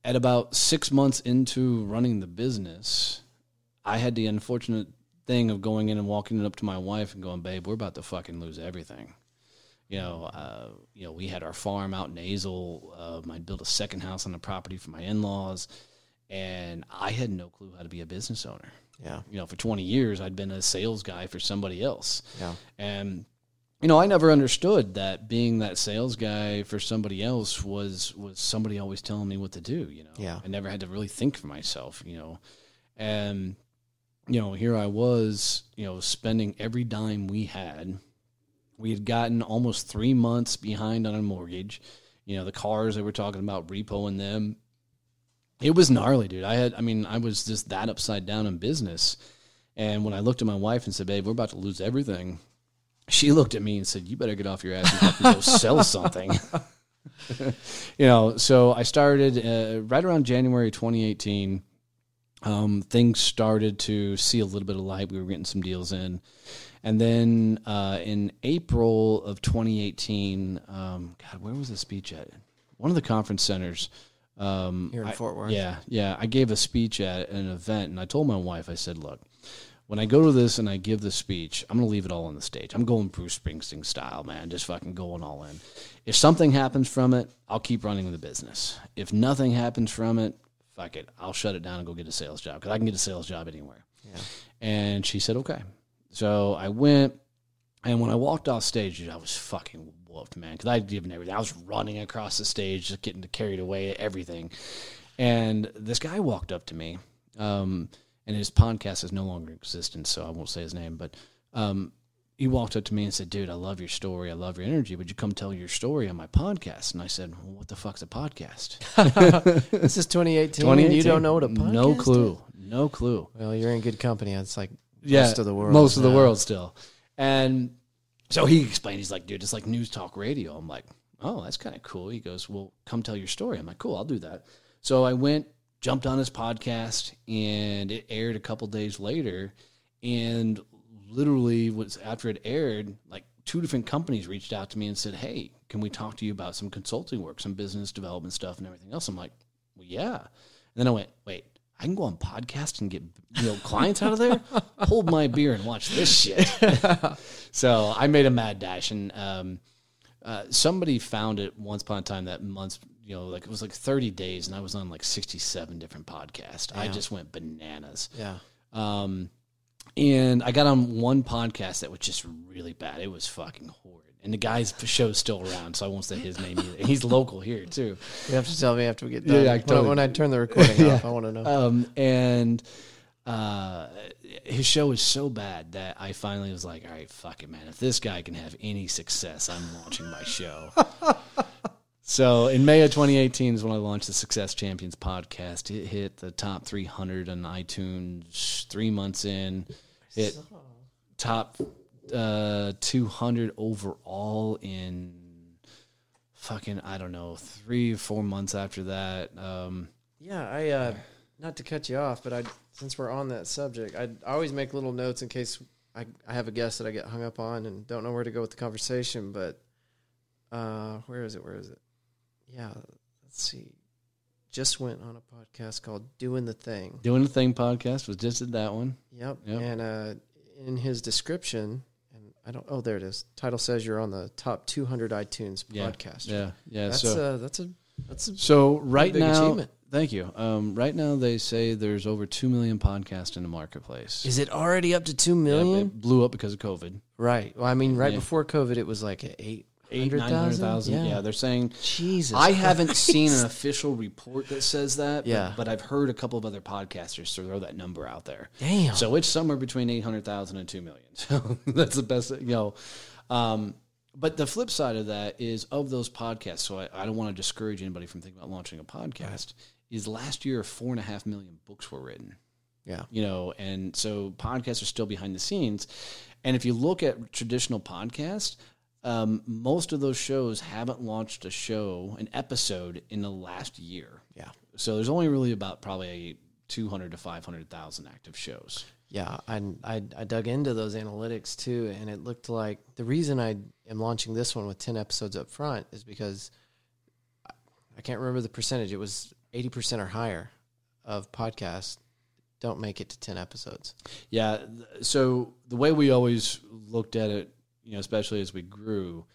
at about six months into running the business, I had the unfortunate thing of going in and walking up to my wife and going, "Babe, we're about to fucking lose everything." You know, uh, you know, we had our farm out in Azle. Um, I built a second house on the property for my in-laws, and I had no clue how to be a business owner. Yeah. You know, for 20 years, I'd been a sales guy for somebody else. Yeah. And you know, I never understood that being that sales guy for somebody else was was somebody always telling me what to do. You know, Yeah. I never had to really think for myself. You know, and you know, here I was, you know, spending every dime we had. We had gotten almost three months behind on a mortgage. You know, the cars that we're talking about repoing them. It was gnarly, dude. I had, I mean, I was just that upside down in business. And when I looked at my wife and said, "Babe, we're about to lose everything," she looked at me and said, "You better get off your ass and go sell something." [laughs] you know, so I started uh, right around January 2018. Um, things started to see a little bit of light. We were getting some deals in, and then uh, in April of 2018, um, God, where was the speech at? One of the conference centers. Um, Here in I- Fort Worth. Yeah, yeah. I gave a speech at an event, and I told my wife, I said, "Look, when I go to this and I give the speech, I'm going to leave it all on the stage. I'm going Bruce Springsteen style, man, just fucking going all in. If something happens from it, I'll keep running the business. If nothing happens from it, fuck it, I'll shut it down and go get a sales job because I can get a sales job anywhere." Yeah. And she said, "Okay." So I went, and when I walked off stage, dude, I was fucking whooped, man, because I'd given everything. I was running across the stage, just getting carried away, at everything. And this guy walked up to me, um, and his podcast is no longer in existence, so I won't say his name, but um, he walked up to me and said, "Dude, I love your story. I love your energy. Would you come tell your story on my podcast?" And I said, well, "What the fuck's a podcast?" [laughs] This is 2018. and You don't know what a podcast No is? clue. No clue. Well, you're in good company. It's like yeah, most of the world. Most of the world still. And so he explained, he's like, dude, it's like news talk radio. I'm like, oh, that's kind of cool. He goes, well, come tell your story. I'm like, cool, I'll do that. So I went, jumped on his podcast, and it aired a couple days later. And literally, was after it aired, like two different companies reached out to me and said, hey, can we talk to you about some consulting work, some business development stuff, and everything else? I'm like, well, yeah. And then I went, wait, I can go on podcast and get you know clients out of there. Hold my beer and watch this shit. [laughs] so I made a mad dash, and um, uh, somebody found it once upon a time that months, you know, like it was like 30 days, and I was on like 67 different podcasts. I just went bananas. Yeah. Um, and I got on one podcast that was just really bad. It was fucking horrid. And the guy's show's still around, so I won't say his name either. And he's local here too. You have to tell me after we get done. yeah, when, totally. when I turn the recording [laughs] off, I want to know. Um, and uh, his show was so bad that I finally was like, all right, fuck it, man. If this guy can have any success, I'm launching my show. [laughs] so in May of 2018 is when I launched the Success Champions podcast. It hit the top 300 on iTunes three months in. It top uh, 200 overall in fucking, I don't know, three or four months after that. Um, Yeah, I uh, not to cut you off, but I since we're on that subject, I I always make little notes in case I, I have a guest that I get hung up on and don't know where to go with the conversation. But uh, where is it? Where is it? Yeah, let's see. Just went on a podcast called "Doing the Thing." Doing the Thing podcast was just at that one. Yep. Yep. And uh, in his description, and I don't. Oh, there it is. Title says you're on the top 200 iTunes Yeah. podcast. Yeah, yeah. That's so, uh, that's a that's a so right now, thank you. Um, right now, they say there's over two million podcasts in the marketplace. Is it already up to two million? It blew up because of COVID. Right. Well, I mean, right Yeah. before COVID, it was like at eight Eight, hundred thousand. thousand. Yeah. they're saying. Jesus. I haven't seen an official report that says that. but- Yeah. but, I've heard a couple of other podcasters throw that number out there. Damn. So it's somewhere between 800,000 and 2 million. [laughs] So that's the best, you know. Um, but the flip side of that is of those podcasts, so I, I don't want to discourage anybody from thinking about launching a podcast, is last year four and a half million books were written. Yeah. You know, and so podcasts are still behind the scenes. And if you look at traditional podcasts, um, most of those shows haven't launched a show, an episode in the last year. Yeah. So there's only really about probably 200 to 500,000 active shows. Yeah, I, I I dug into those analytics too, and it looked like the reason I am launching this one with ten episodes up front is because I- I can't remember the percentage. It was eighty percent or higher of podcasts don't make it to ten episodes. Yeah. So the way we always looked at it, you know, especially as we grew,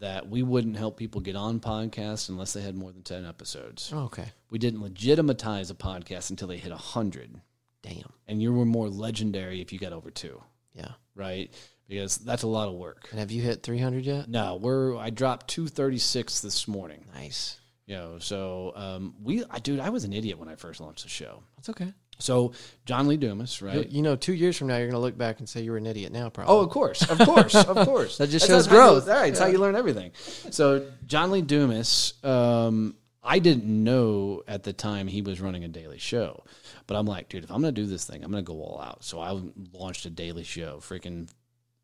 that we wouldn't help people get on podcasts unless they had more than 10 episodes. Oh, okay, We didn't legitimize a podcast until they hit 100. damn. And you were more legendary if you got over two, Yeah. right? Because that's a lot of work. And have you hit three hundred yet? No, we're I dropped 236 this morning. Nice. You know, so um, we, I, dude, I was an idiot when I first launched the show. That's okay. So John Lee Dumas, You- right? You know, two years from now, you're going to look back and say you were an idiot. Now, probably. Oh, of course, of course, of [laughs] course. That just That's shows how you- growth. all right, it's how you learn everything. So John Lee Dumas, um, I didn't know at the time he was running a daily show, but I'm like, dude, if I'm gonna do this thing, I'm gonna go all out. So I launched a daily show. Freaking,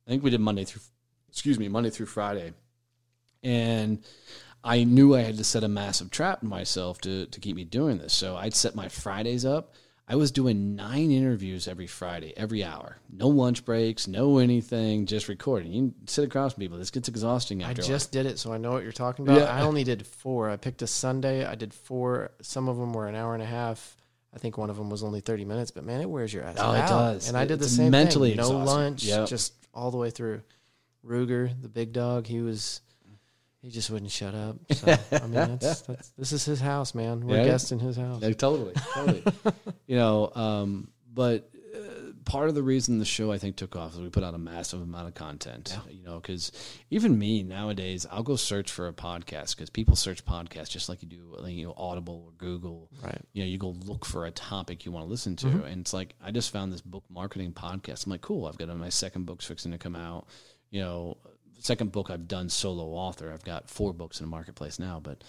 I think we did Monday through, excuse me, Monday through Friday, and I knew I had to set a massive trap in myself to to keep me doing this. So I'd set my Fridays up. I was doing nine interviews every Friday, every hour. No lunch breaks, no anything, just recording. You sit across from people. This gets exhausting I just did it, so I know what you're talking about. Yeah. I only did four. I picked a Sunday. I did four. Some of them were an hour and a half. I think one of them was only 30 minutes, but man, it wears your ass Oh, it does. And I did the same mentally thing. No exhausting. lunch, Yep. just all the way through. Ruger, the big dog, he was, he just wouldn't shut up. So, I mean, that's, [laughs] that's, this is his house, man. We're Yeah. guests in his house. No, totally, totally. you know, um, but uh, part of the reason the show I think took off is we put out a massive amount of content. You know, because even me nowadays, I'll go search for a podcast because people search podcasts just like you do, you know, Audible or Google. Right. You know, you go look for a topic you want to listen to, and it's like I just found this book marketing podcast. I'm like, cool. I've got my second book's fixing to come out. You know, second book I've done solo author. I've got four books in the marketplace now, but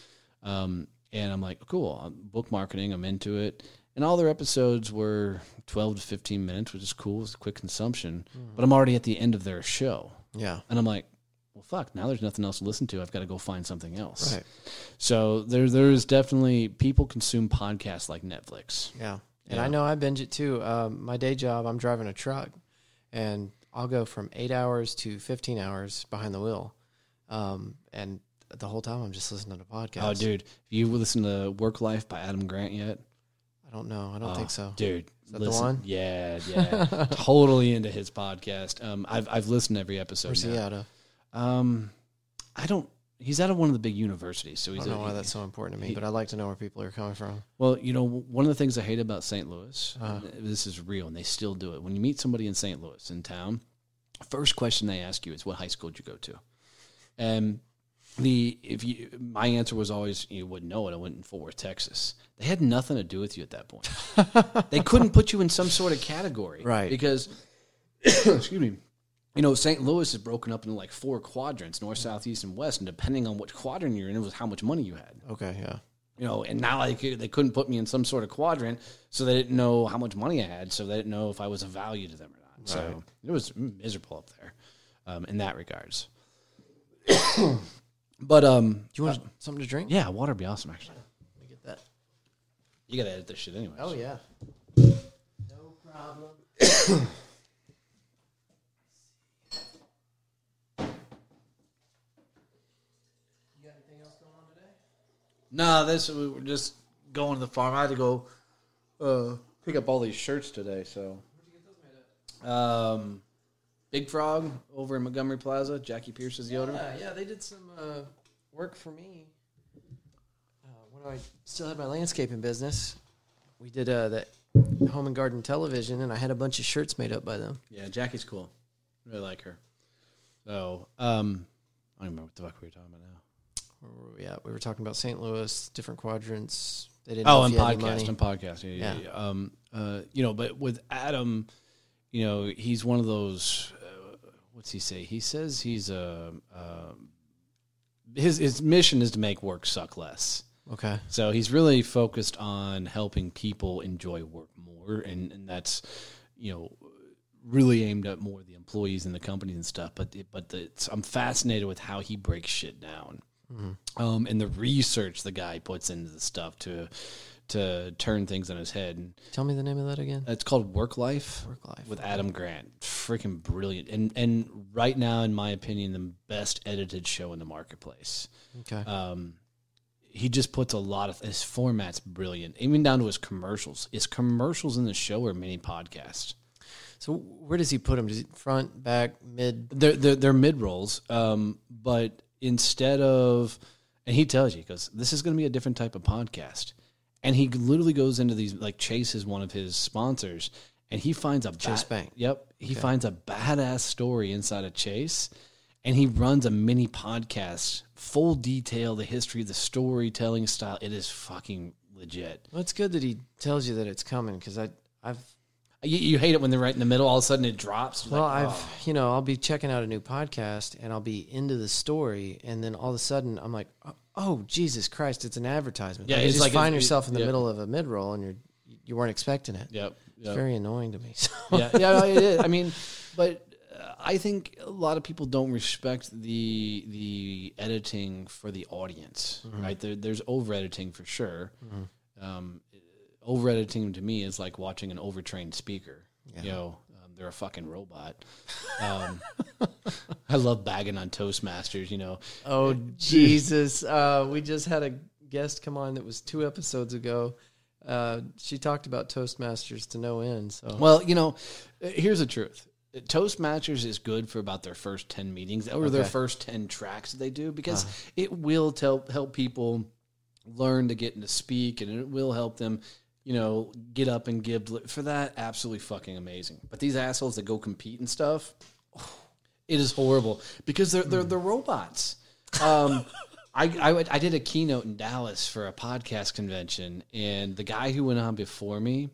um, and I'm like, cool, I'm book marketing, I'm into it. And all their episodes were 12 to 15 minutes, which is cool. It's quick consumption. But I'm already at the end of their show. Yeah. And I'm like, well, fuck, now there's nothing else to listen to. I've got to go find something else. Right. So there, there's definitely people consume podcasts like Netflix. Yeah. And Yeah. I know I binge it too. Um, my day job, I'm driving a truck, and I'll go from eight hours to 15 hours behind the wheel. Um, and the whole time I'm just listening to podcasts. Oh, dude, have you listened to Work Life by Adam Grant yet? I don't know. I don't Oh, think so. dude. Is that the listen- one? Yeah, yeah. [laughs] totally into his podcast. Um, I've I've listened to every episode. Where's he out of? Um, I don't. He's out of one of the big universities, so he's I don't a, know why that's so important to me, he- but I like to know where people are coming from. well, you know, one of the things I hate about St. Louis. Uh. This is real, and they still do it. When you meet somebody in St. Louis in town, first question they ask you is, "What high school did you go to?" And the if you my answer was always you wouldn't know it. I went in Fort Worth, Texas. They had nothing to do with you at that point. [laughs] they couldn't put you in some sort of category, Right. Because [coughs] excuse me, you know, St. Louis is broken up into like four quadrants: north, south, east, and west. And depending on which quadrant you're in, it was how much money you had. Okay, yeah. You know, and now like they couldn't put me in some sort of quadrant, so they didn't know how much money I had, so they didn't know if I was of value to them or not. So it was miserable up there, um, in that regards. [coughs] but um, Do you want something to drink? yeah, water would be awesome. Actually, Let me get that. you gotta edit this shit anyway. Oh yeah. No problem. [coughs] you got anything else going on today? No, this we were just going to the farm. I had to go uh, pick up all these shirts today. So, um, Big Frog over in Montgomery Plaza. Jackie Pierce is the owner. Yeah, yeah, they did some uh, work for me uh, when I still had my landscaping business. We did uh, that home and garden television, and I had a bunch of shirts made up by them. Yeah, Jackie's cool. Really like her. So, um, I don't remember what the fuck we were talking about now. Where were we at? We were talking about St. Louis, different quadrants. They didn't. Oh, and you had any podcast, and podcast. Yeah, yeah, Yeah. yeah. Um, uh, you know, but with Adam, you know, he's one of those. Uh, what's he say? He says he's a. Uh, his his mission is to make work suck less. Okay. So he's really focused on helping people enjoy work more, and, and that's you know really aimed at more the employees and the companies and stuff. But it, but the, I'm fascinated with how he breaks shit down, um, and the research the guy puts into the stuff to to turn things on his head. And Tell me the name of that again. it's called Work Life. Work Life. with Adam Grant. Freaking brilliant, and and right now, in my opinion, the best edited show in the marketplace. Okay. Um, he just puts a lot of his format's brilliant, even down to his commercials. His commercials in the show are mini podcasts. so where does he put them? Does he front, back, mid? They're they're, they're mid rolls, um, but instead of, and he tells you because this is going to be a different type of podcast, and he literally goes into these like Chase is one of his sponsors, and he finds a Chase ba- Bank. Yep, he finds a badass story inside of Chase, and he runs a mini podcast, full detail, the history, the storytelling style. It is fucking legit. Well, it's good that he tells you that it's coming because I, I've, You, you hate it when they're right in the middle. All of a sudden, it drops. Well, like, I've, oh. you know, I'll be checking out a new podcast and I'll be into the story, and then all of a sudden I'm like, oh, Jesus Christ, it's an advertisement. Yeah, Like, you just like find yourself in the yeah. middle of a mid roll and you're you weren't expecting it. Yep. It's very annoying to me. [laughs] So. yeah, yeah, no, it is. I mean, but uh, I think a lot of people don't respect the the editing for the audience, right? There, there's over editing for sure. Um, over editing to me is like watching an overtrained speaker. You know, um, they're a fucking robot. Um, [laughs] I love bagging on Toastmasters. You know, Oh Jesus! Uh, we just had a guest come on that was two episodes ago. Uh, she talked about Toastmasters to no end. So Well, you know, uh, here's the truth. Toastmasters is good for about their first 10 meetings or their first 10 tracks that they do because it will tell, help people learn to get and to speak and it will help them, you know, get up and give. For that, absolutely fucking amazing. But these assholes that go compete and stuff, [sighs] it is horrible because they're they're, they're robots. Um, [laughs] I, I I did a keynote in Dallas for a podcast convention, and the guy who went on before me,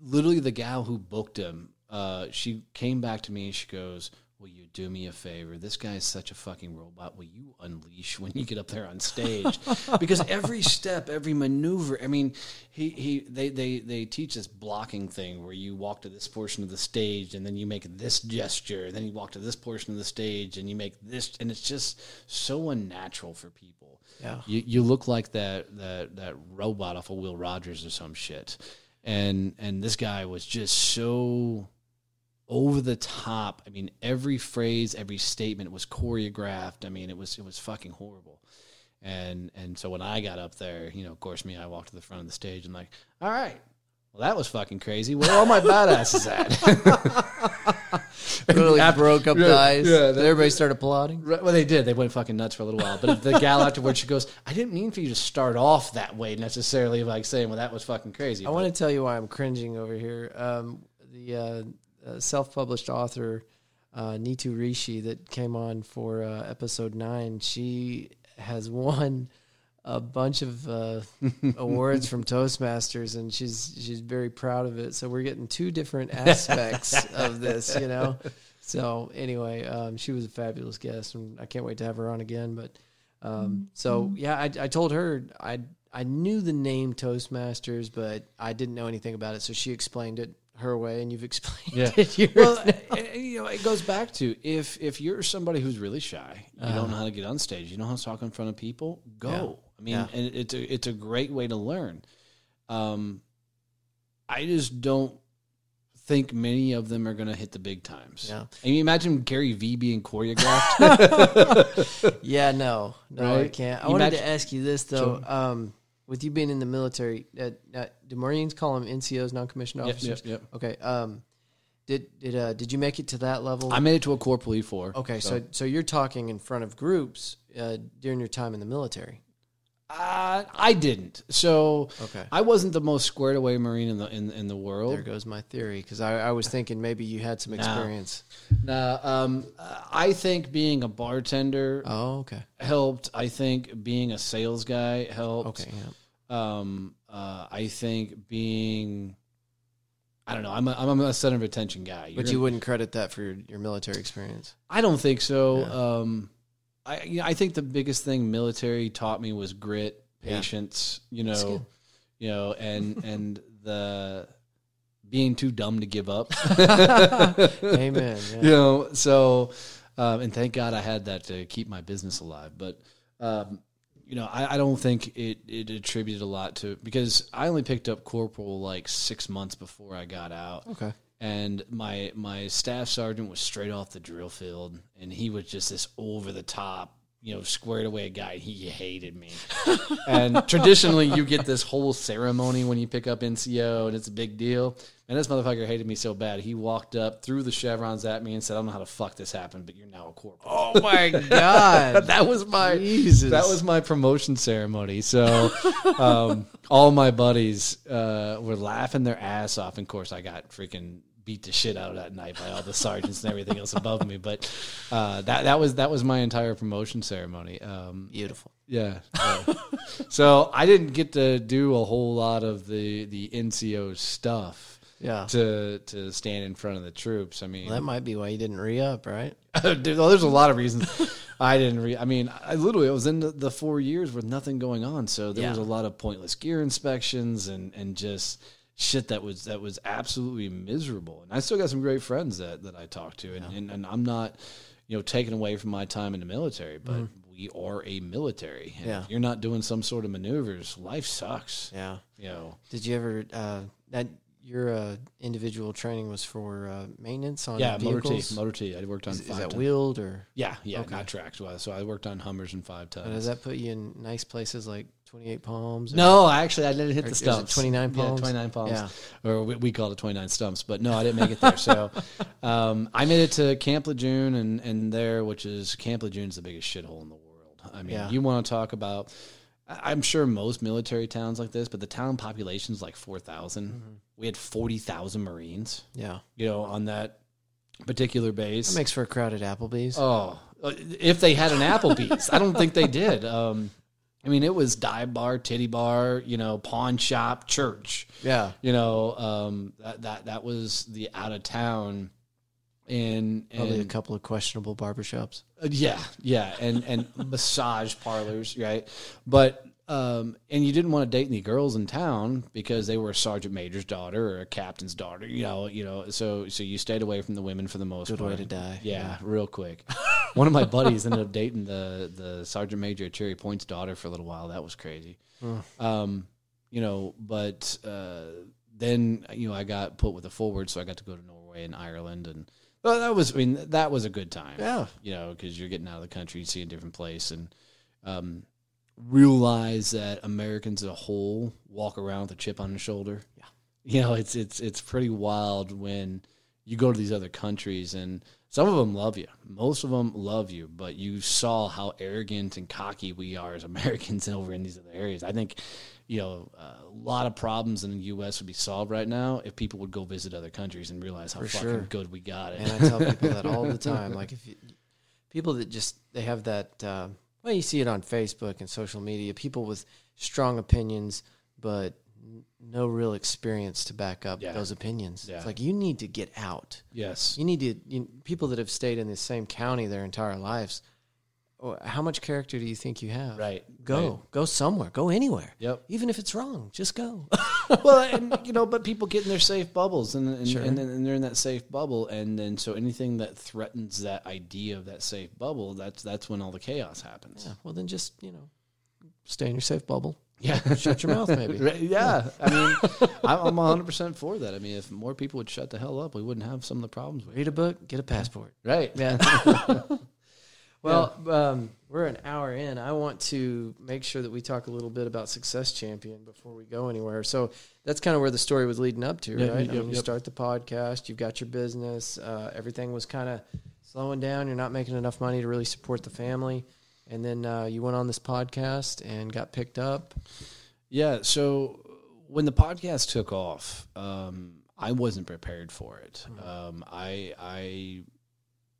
literally the gal who booked him, uh, she came back to me and she goes, "Will you do me a favor? This guy is such a fucking robot. Will you unleash when you get up there on stage? [laughs] because every step, every maneuver. I mean, he he they they they teach this blocking thing where you walk to this portion of the stage and then you make this gesture, then you walk to this portion of the stage and you make this, and it's just so unnatural for people. Yeah. you you look like that that that robot off of Will Rogers or some shit, and and this guy was just so over the top. I mean, every phrase, every statement was choreographed. I mean, it was it was fucking horrible. And and so when I got up there, you know, of course, me, I walked to the front of the stage and like, all right, well, that was fucking crazy. Where are all my badasses at? really [laughs] After- broke up yeah, the ice. yeah, that- Everybody started applauding. Right, well, they did. They went fucking nuts for a little while. But the gal [laughs] afterwards, she goes, "I didn't mean for you to start off that way necessarily, like saying, well, that was fucking crazy." I want to tell you why I'm cringing over here. Um, the uh, uh, self-published author uh, Nitu Rishi that came on for uh, episode nine, she has won a bunch of uh, [laughs] awards from Toastmasters, and she's she's very proud of it. So we're getting two different aspects of this, you know. So anyway, um, she was a fabulous guest, and I can't wait to have her on again. But um, so yeah, I, I told her I I knew the name Toastmasters, but I didn't know anything about it. So she explained it her way, and you've explained [laughs] Yeah. it yours. well, you know, it goes back to if if you're somebody who's really shy, you don't know how to get on stage, you know how to talk in front of people, go. I mean, Yeah. and it's a it's a great way to learn. Um, I just don't think many of them are going to hit the big times. Yeah. I mean, imagine Gary Vee being choreographed. [laughs] yeah, no, no, I can't. I You wanted match- to ask you this though. Um, with you being in the military, uh, uh, do Marines call them NCOs, non-commissioned Yep, officers? yep, yep. Okay. Um, did did uh, did you make it to that level? I made it to a corporal E four. okay, so so you're talking in front of groups uh, during your time in the military. Uh, I didn't. So Okay. I wasn't the most squared away Marine in the in, in the world. There goes my theory because I, I was thinking maybe you had some experience. No, um, I think being a bartender Oh, okay. helped. I think being a sales guy helped. Okay. Yeah. Um, uh, I think being, I don't know. I'm a, I'm a center of attention guy. But You're you wouldn't credit that for your, your military experience. I don't think so. Yeah. Um, I you know, I think the biggest thing military taught me was grit, patience, you know, you know, and [laughs] and the being too dumb to give up. [laughs] Amen. [laughs] Yeah. you know so um, and thank god i had that to keep my business alive but um, you know I, I don't think it, it attributed a lot to because i only picked up corporal like six months before i got out Okay. And my my staff sergeant was straight off the drill field and he was just this over the top you know squared away guy he hated me [laughs] and traditionally you get this whole ceremony when you pick up nco and it's a big deal and this motherfucker hated me so bad he walked up threw the chevrons at me and said i don't know how the fuck this happened but you're now a corporal Oh my [laughs] God. that was my Jesus. that was my promotion ceremony. So um, all my buddies uh, were laughing their ass off. And of course, I got freaking beat the shit out of that night by all the sergeants and everything else above me. But uh, that that was that was my entire promotion ceremony. Um, beautiful. yeah. yeah. so I didn't get to do a whole lot of the the NCO stuff Yeah. to to stand in front of the troops. I mean, Well, that might be why you didn't re up, right? [laughs] Dude, well, there's a lot of reasons I didn't re. I mean, I literally it was in the, the four years with nothing going on, so there Yeah. was a lot of pointless gear inspections and and just shit that was that was absolutely miserable. And I still got some great friends that that I talked to, and and, and I'm not, you know, taken away from my time in the military, but we are a military. And. Yeah. you're not doing some sort of maneuvers, life sucks. Yeah. You know, Did you ever uh, that your uh, individual training was for uh, maintenance on yeah, motor T, motor T. I worked on is, is that ton- wheeled or Yeah, yeah, Okay. not tracked. So I worked on Hummers and five tons. does that put you in nice places like Twenty Eight Palms? or- No, actually, I didn't hit the stumps. 29 palms? Yeah, 29 palms. Yeah. Or we, we called it 29 stumps. But no, I didn't make it there. so [laughs] um, I made it to Camp Lejeune and, and there, which is Camp Lejeune's the biggest shithole in the world. I mean, Yeah. you want to talk about, I'm sure most military towns like this, but the town population is like 4,000. Mm-hmm. We had 40,000 Marines, Yeah, you know, on that particular base. that makes for a crowded Applebee's. Oh, if they had an Applebee's, I don't think they did. Um, I mean, it was dive bar, titty bar, you know, pawn shop, church. yeah, You know, um, that that that was the out of town, and probably a couple of questionable barbershops. uh, yeah, yeah, and and massage parlors, right? But um, and you didn't want to date any girls in town because they were a sergeant major's daughter or a captain's daughter, you know, you know. So so you stayed away from the women for the most Good part. way to die. Yeah, real quick. [laughs] One of my buddies ended up dating the the sergeant major at Cherry Point's daughter for a little while. That was crazy. Um, you know, but uh, then you know I got put with a forward, so I got to go to Norway and Ireland, and well, that was I mean that was a good time. Yeah. you know, because you're getting out of the country, you see a different place, and um, realize that Americans as a whole walk around with a chip on their shoulder. Yeah, you know, it's it's it's pretty wild when you go to these other countries and some of them love you. Most of them love you, but you saw how arrogant and cocky we are as [laughs] Americans over in these other areas. I think, you know, a lot of problems in the U.S. would be solved right now if people would go visit other countries and realize how For fucking sure. good we got it. And I tell people that all the [laughs] time. Like if you, people that just they have that uh, well, you see it on Facebook and social media. People with strong opinions, but no real experience to back up Yeah. those opinions. Yeah. It's like you need to get out. yes. You need to you, people that have stayed in the same county their entire lives. How much character do you think you have? Right. Go Right. go somewhere. Go anywhere. Yep. Even if it's wrong, just go. [laughs] well, and you know, but people get in their safe bubbles, and and, Sure. and and they're in that safe bubble, and then so anything that threatens that idea of that safe bubble, that's that's when all the chaos happens. yeah. Well, then just you know, stay in your safe bubble. Yeah, Shut your mouth, maybe. [laughs] Right, yeah. I mean, [laughs] I'm I'm 100 percent for that. I mean, if more people would shut the hell up, we wouldn't have some of the problems we. Read a book, get a passport. Right. Yeah. Well, um, we're an hour in. I want to make sure that we talk a little bit about Success Champion before we go anywhere. So that's kind of where the story was leading up to, Yeah, right? yep, I mean, you start the podcast, you've got your business, uh, everything was kind of slowing down. You're not making enough money to really support the family. And then uh, you went on this podcast and got picked up. Yeah. So when the podcast took off, um, I wasn't prepared for it. Um, I, I,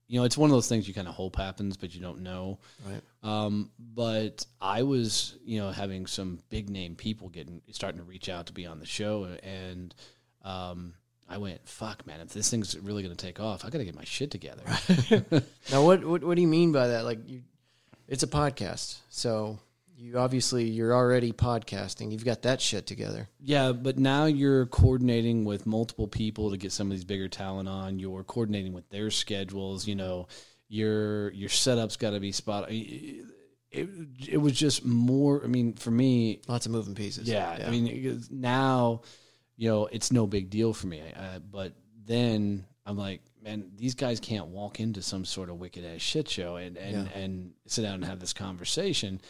you know, it's one of those things you kind of hope happens, but you don't know. Right. Um, but I was, you know, having some big name people getting starting to reach out to be on the show, and um, I went, "Fuck, man! If this thing's really going to take off, I got to get my shit together." [laughs] Now, what, what what do you mean by that? Like, you, it's a podcast, so you obviously you're already podcasting. You've got that shit together. Yeah, but now you're coordinating with multiple people to get some of these bigger talent on. You're coordinating with their schedules. You know, your your setup's got to be spot. It, it, it was just more. I mean, for me, Lots of moving pieces. yeah, I mean, now, you know, it's no big deal for me. Uh, but then I'm like, man, these guys can't walk into some sort of wicked ass shit show and and, and sit down and have this conversation.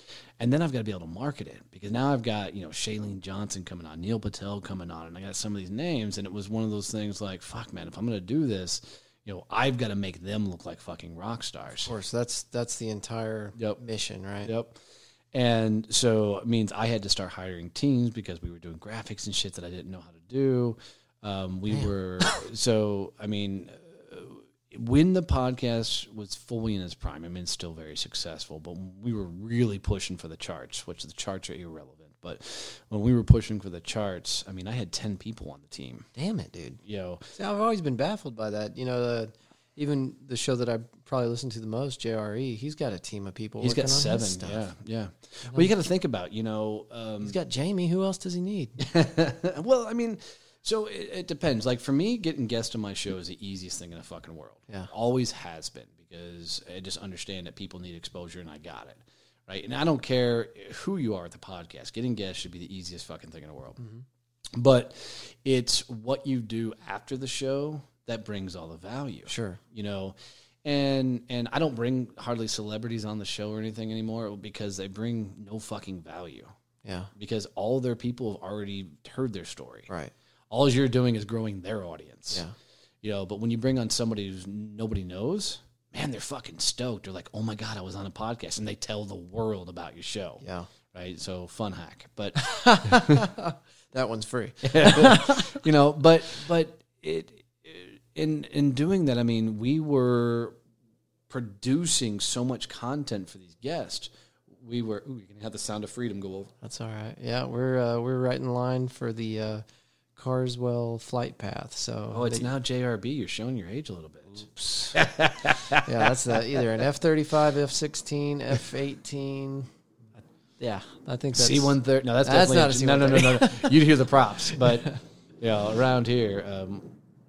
And then I've got to be able to market it because now I've got, you know, Shailene Johnson coming on, Neil Patel coming on, and I got some of these names. And it was one of those things like, fuck, man, if I'm going to do this, you know, I've got to make them look like fucking rock stars. of course. That's that's the entire Yep. mission, right? Yep. And so it means I had to start hiring teams because we were doing graphics and shit that I didn't know how to do. Um, we were so I mean, when the podcast was fully in its prime, I mean, it's still very successful, but we were really pushing for the charts, which the charts are irrelevant. But when we were pushing for the charts, I mean, I had ten people on the team. Damn it, dude. You know, See, I've always been baffled by that. You know, the, even the show that I probably listen to the most, JRE, he's got a team of people. he's got seven. stuff. Yeah, yeah. Well, you got to think about, you know, um, He's got Jamie. Who else does he need? [laughs] well, I mean, so it, it depends. Like for me, getting guests on my show is the easiest thing in the fucking world. Yeah. always has been because I just understand that people need exposure, and I got it. Right, and I don't care who you are at the podcast. Getting guests should be the easiest fucking thing in the world. Mm-hmm. But it's what you do after the show that brings all the value Sure. you know and and i don't bring hardly celebrities on the show or anything anymore because they bring no fucking value Yeah. because all their people have already heard their story Right. All you're doing is growing their audience Yeah. you know but when you bring on somebody who's nobody knows man they're fucking stoked they're like oh my god i was on a podcast and they tell the world about your show Yeah. right so fun hack but [laughs] That one's free. [laughs] you know but but it in in doing that i mean we were producing so much content for these guests we were ooh you can have the sound of freedom go over That's all right. Yeah, we're uh, we're right in line for the uh, Carswell flight path. So oh it's they- now jrb you're showing your age a little bit [laughs] yeah, that's the, either an F thirty five, F sixteen, F eighteen. Yeah, I think that's C one thirty. No, that's, That's definitely not a no, no, no, no, no. You'd hear the props, [laughs] but you know, around here, um,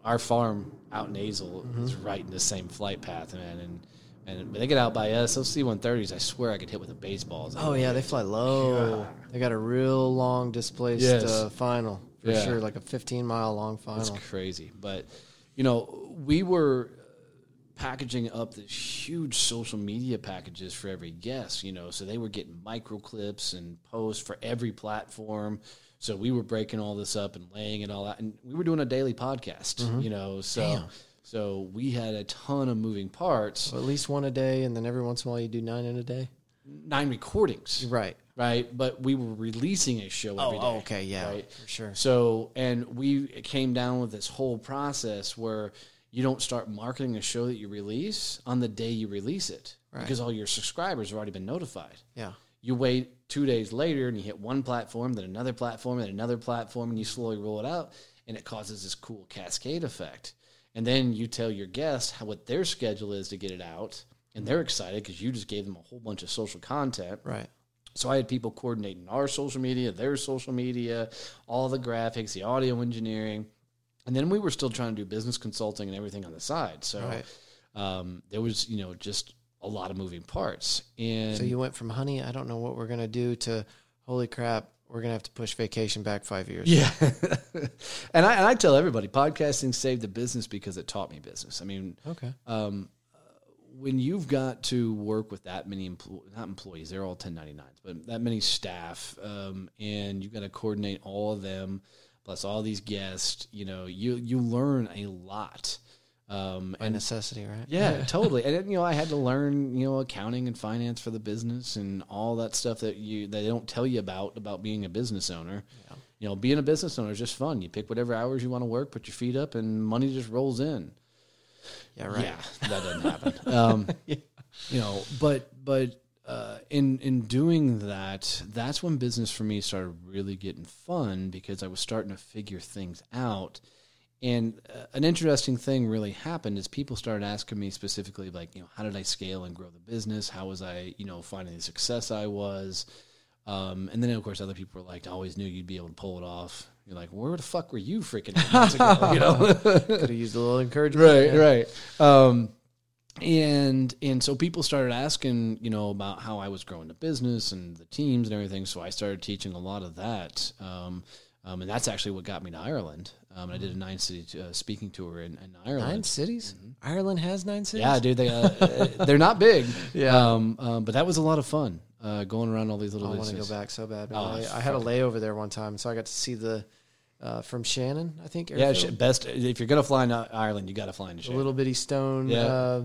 our farm out in Azle Mm-hmm. is right in the same flight path, man. And and when they get out by us, those C one thirties, I swear I could hit with a baseball. Oh yeah, they fly low. They got a real long displaced Yes. uh, final for Yeah. sure, like a fifteen mile long final. It's crazy. But, you know, we were packaging up this huge social media packages for every guest, you know, so they were getting micro clips and posts for every platform. So we were breaking all this up and laying it all out. And we were doing a daily podcast, mm-hmm. you know, so. So we had a ton of moving parts, So at least one a day, and then every once in a while you do nine in a day. nine recordings, Right. Right? But we were releasing a show every oh, day. oh, okay, yeah, right? for sure. So, and we came down with this whole process where you don't start marketing a show that you release on the day you release it Right. because all your subscribers have already been notified. Yeah. You wait two days later and you hit one platform, then another platform, then another platform, and you slowly roll it out, and it causes this cool cascade effect. And then you tell your guests how what their schedule is to get it out, and they're excited because you just gave them a whole bunch of social content. Right. So I had people coordinating our social media, their social media, all the graphics, the audio engineering, and then we were still trying to do business consulting and everything on the side. So Right. um, there was, you know, just a lot of moving parts. And So you went from honey, I don't know what we're gonna do to holy crap, we're gonna have to push vacation back five years. yeah, [laughs] and I and I tell everybody, podcasting saved the business because it taught me business. I mean, Okay. um, when you've got to work with that many empl- not employees, they're all 1099s, but that many staff, um, and you've got to coordinate all of them plus all these guests, you know, you you learn a lot. Um, By and necessity, right? yeah, [laughs] totally. And you know, I had to learn, you know, accounting and finance for the business and all that stuff that you that they don't tell you about about being a business owner. Yeah. You know, being a business owner is just fun. You pick whatever hours you want to work, put your feet up, and money just rolls in. Yeah, right. Yeah, that doesn't happen. [laughs] Um, [laughs] You know, but but uh, in in doing that, that's when business for me started really getting fun because I was starting to figure things out. And uh, an interesting thing really happened is people started asking me specifically, like, you know, how did I scale and grow the business? How was I, you know, finding the success I was? Um, and then of course other people were like, I always knew you'd be able to pull it off. You're like, where the fuck were you freaking eight months ago? [laughs] You know, Could have used a little encouragement. right, Yeah. right. Um, and and so people started asking, you know, about how I was growing the business and the teams and everything. So I started teaching a lot of that, um, um, and that's actually what got me to Ireland. Um, and I did a nine city uh, speaking tour in, in Ireland. Nine cities? Ireland has nine cities? Yeah, dude, they uh, they're not big. [laughs] Yeah. um, um, but that was a lot of fun uh, going around all these little. I want to go back so bad. Oh, I, I had a layover there one time, so I got to see the uh, from Shannon, I think. Yeah, airfield. sh- best if you're gonna fly in Ireland, you got to fly in Shannon. little bitty stone Yeah. uh,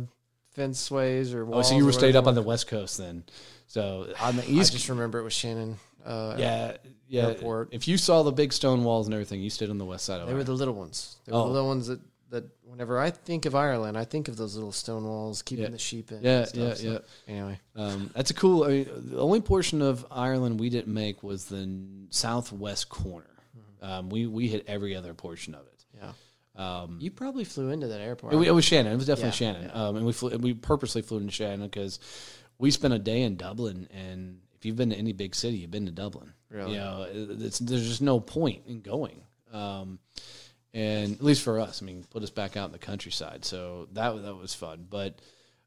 fence ways or Oh, so you were stayed up on the west coast then. So on the I east, just remember it was Shannon. Uh, yeah, yeah. airport. If you saw the big stone walls and everything, you stayed on the west side of it. They were the little ones. They were Oh. the little ones that, that whenever I think of Ireland, I think of those little stone walls keeping Yeah. the sheep in. Yeah, stuff, yeah, so Anyway, Um, that's a cool. I mean, the only portion of Ireland we didn't make was the southwest corner. Um, we we hit every other portion of it. yeah. Um, You probably flew into that airport. It, it was Shannon. It was definitely Yeah, Shannon. Um, and we flew, we purposely flew into Shannon because we spent a day in Dublin. And if you've been to any big city, you've been to Dublin. Really? You know, it's, there's just no point in going. Um, and at least for us, I mean, put us back out in the countryside. So that that was fun. But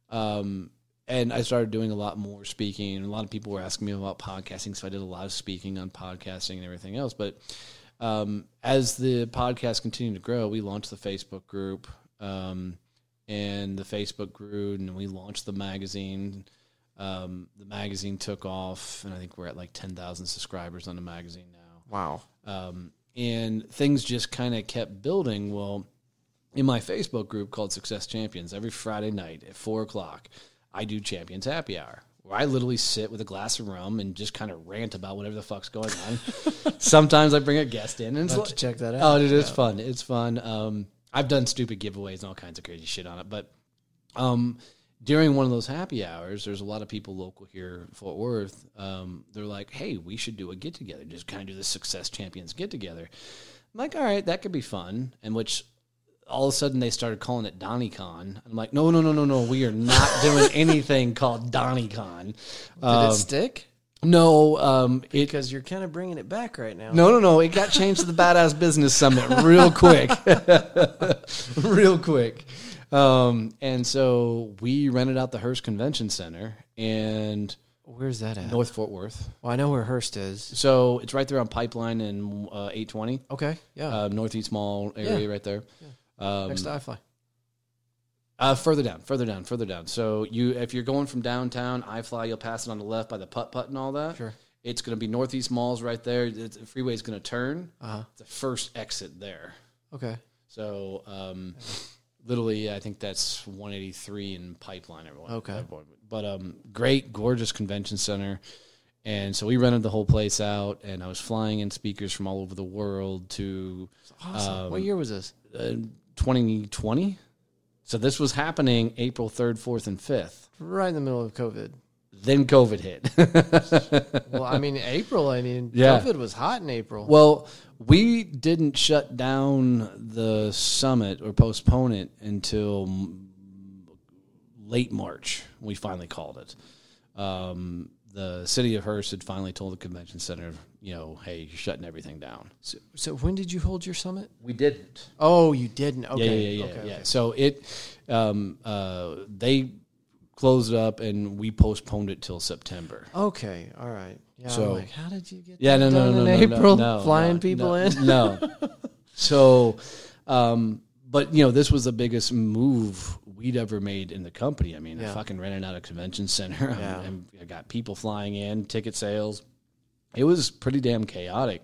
um, and I started doing a lot more speaking. And a lot of people were asking me about podcasting, so I did a lot of speaking on podcasting and everything else. But um, as the podcast continued to grow, we launched the Facebook group, um, and the Facebook grew, and we launched the magazine. Um, the magazine took off, and I think we're at like ten thousand subscribers on the magazine now. wow. Um, and things just kind of kept building. Well, in my Facebook group called Success Champions, every Friday night at four o'clock, I do Champions Happy Hour, where I literally sit with a glass of rum and just kind of rant about whatever the fuck's going on. [laughs] Sometimes I bring a guest in, and like, to check that out. Oh, dude, it is fun. It's fun. Um, I've done stupid giveaways and all kinds of crazy shit on it, but um, during one of those happy hours, there's a lot of people local here in Fort Worth. Um, they're like, "Hey, we should do a get together. Just kind of do the Success Champions get together." I'm like, "All right, that could be fun." And which all of a sudden they started calling it DonnyCon. I'm like, "No, no, no, no, no. We are not [laughs] doing anything called DonnyCon." Did Um, it stick? no, um, it Because you're kind of bringing it back right now. no, no, no. It got changed to the Badass Business Summit real quick. [laughs] real quick. Um, and so we rented out the Hurst Convention Center and Where's that at? North Fort Worth. Well, I know where Hurst is. So it's right there on Pipeline and uh, 820, Okay. Yeah. uh, Northeast Mall area Yeah. right there. Um, Next to iFly. uh, further down, further down, further down. So you, if you're going from downtown, iFly, you'll pass it on the left by the putt putt and all that. Sure. It's going to be Northeast Malls right there. It's, the is going to turn. Uh huh. It's the first exit there. Okay. So, um, literally, I think that's 183 in Pipeline. Everyone, Okay. But um, great, gorgeous convention center, and so we rented the whole place out, and I was flying in speakers from all over the world to Awesome. what Um, year was this? uh, 2020. So this was happening April 3rd, 4th, and 5th. Right in the middle of COVID. Then COVID hit. [laughs] Well, I mean, April. I mean, Yeah. COVID was hot in April. Well, we didn't shut down the summit or postpone it until late March. We finally called it. Um, the city of Hurst had finally told the convention center, you know, hey, you're shutting everything down. so, so when did you hold your summit? We didn't. Oh, you didn't. Yeah, Okay. yeah, yeah, okay, yeah. okay. So it, um, uh, they closed it up and we postponed it till September. Okay. All right. Yeah. So- I'm like, how did you get Yeah, that no, no, done no, in no, no, April? no, Flying no, people no, in. No. [laughs] so, um, but you know, this was the biggest move we'd ever made in the company. I mean, I fucking rented out a convention center um, Yeah. and I got people flying in, ticket sales. It was pretty damn chaotic.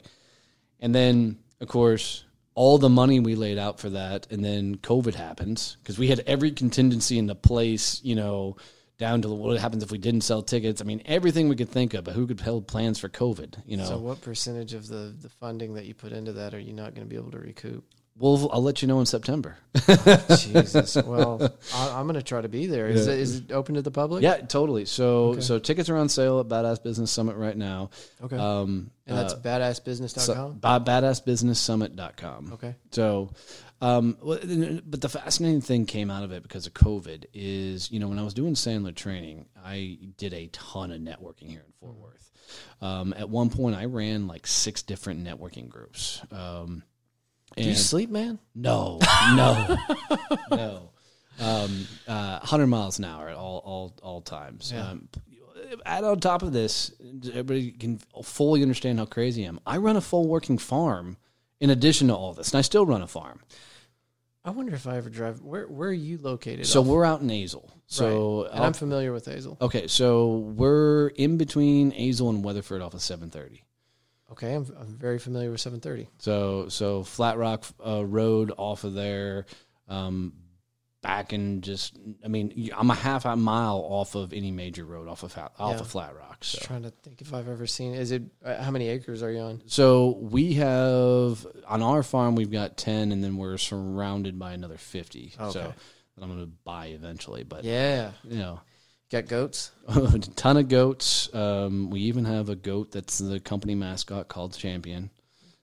And then, of course, all the money we laid out for that, and then COVID happens because we had every contingency in the place, you know, down to what happens if we didn't sell tickets. I mean, everything we could think of, but who could hold plans for COVID, you know? So, what percentage of the the funding that you put into that are you not going to be able to recoup? Well, I'll let you know in September. [laughs] Jesus. Well, I, I'm going to try to be there. Is Yeah. it, is it open to the public? yeah, totally. So, Okay. so tickets are on sale at Badass Business Summit right now. Okay. Um, and that's uh, badassbusiness.com. so, badassbusinesssummit.com. okay. So, Um, but the fascinating thing came out of it because of COVID is, you know, when I was doing Sandler training, I did a ton of networking here in Fort Worth. Um, at one point, I ran like six different networking groups. Um, Do you sleep, man? no, no, [laughs] no. Um, uh, 100 miles an hour at all, all, all times. Yeah. Um, add on top of this, everybody can fully understand how crazy I am. I run a full working farm in addition to all this, and I still run a farm. I wonder if I ever drive. Where Where are you located? So off- we're out in Azle. So Right. and I'm familiar with Hazel. okay, so we're in between Azle and Weatherford off of 730. Okay, I'm, I'm very familiar with 730. So so Flat Rock uh, Road off of there, um, back and just I mean I'm a half a mile off of any major road off of off Yeah. of Flat Rock. Just trying to think if I've ever seen. Is it uh, how many acres are you on? so we have on our farm we've got ten, and then we're surrounded by another fifty. Okay. So that I'm going to buy eventually, but Yeah, you know. Got goats. a [laughs] ton of goats. Um, we even have a goat that's the company mascot called Champion.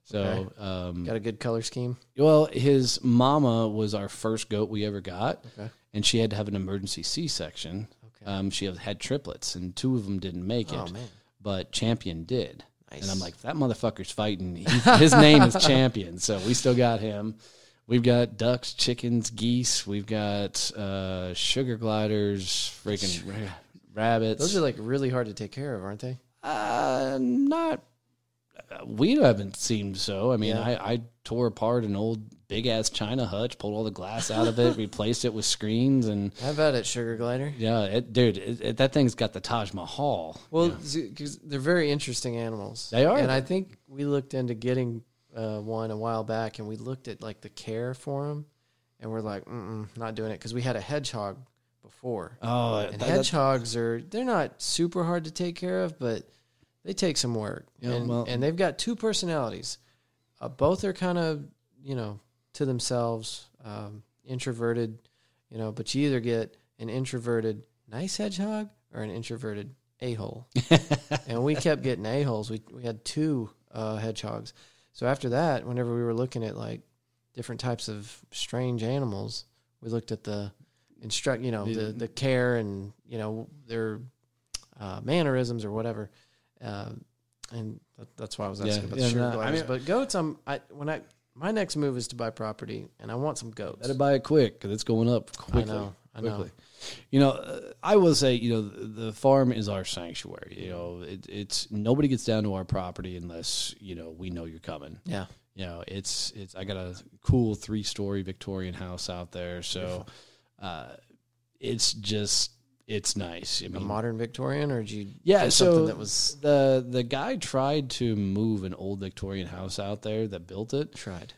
So, Okay. um, Got a good color scheme. well, his mama was our first goat we ever got, Okay. and she had to have an emergency C-section. Okay. Um, she had, had triplets, and two of them didn't make it, oh man, but Champion did. nice. And I'm like, that motherfucker's fighting. He, his name is Champion, so we still got him. We've got ducks, chickens, geese. We've got uh, sugar gliders, freaking ra- rabbits. those are like really hard to take care of, aren't they? Uh, not. uh, We haven't seemed so. I mean, Yeah. I, I tore apart an old big ass china hutch, pulled all the glass out of it, [laughs] replaced it with screens, and How about it, sugar glider? yeah, it, dude, it, it, that thing's got the Taj Mahal. Well, because they're very interesting animals. They are. and I think we looked into getting uh, one a while back, and we looked at like the care for them, and we're like, Mm-mm, not doing it because we had a hedgehog before, Oh, and that- that- hedgehogs are they're not super hard to take care of, but they take some work, Yeah, and, well- and they've got two personalities. Uh, both are kind of you know to themselves, um, introverted, you know, but you either get an introverted nice hedgehog or an introverted a hole [laughs] and we kept getting a holes. We we had two uh, hedgehogs. So after that, whenever we were looking at like different types of strange animals, we looked at the instruct, you know, the the care and you know their uh, mannerisms or whatever. Um, and that, that's why I was asking Yeah, about yeah, the sugar no, I gliders. mean- but goats, I'm I when I my next move is to buy property, and I want some goats. better buy it quick because it's going up quickly. I know, I know. quickly. You know, I will say, you know, the, farm is our sanctuary. You know, it, it's nobody gets down to our property unless you know we know you're coming. Yeah, You know, it's it's. I got a cool three story Victorian house out there, so uh, it's just it's nice. I a mean, modern Victorian, or did you yeah. So something that was the the guy tried to move an old Victorian house out there that built it, tried?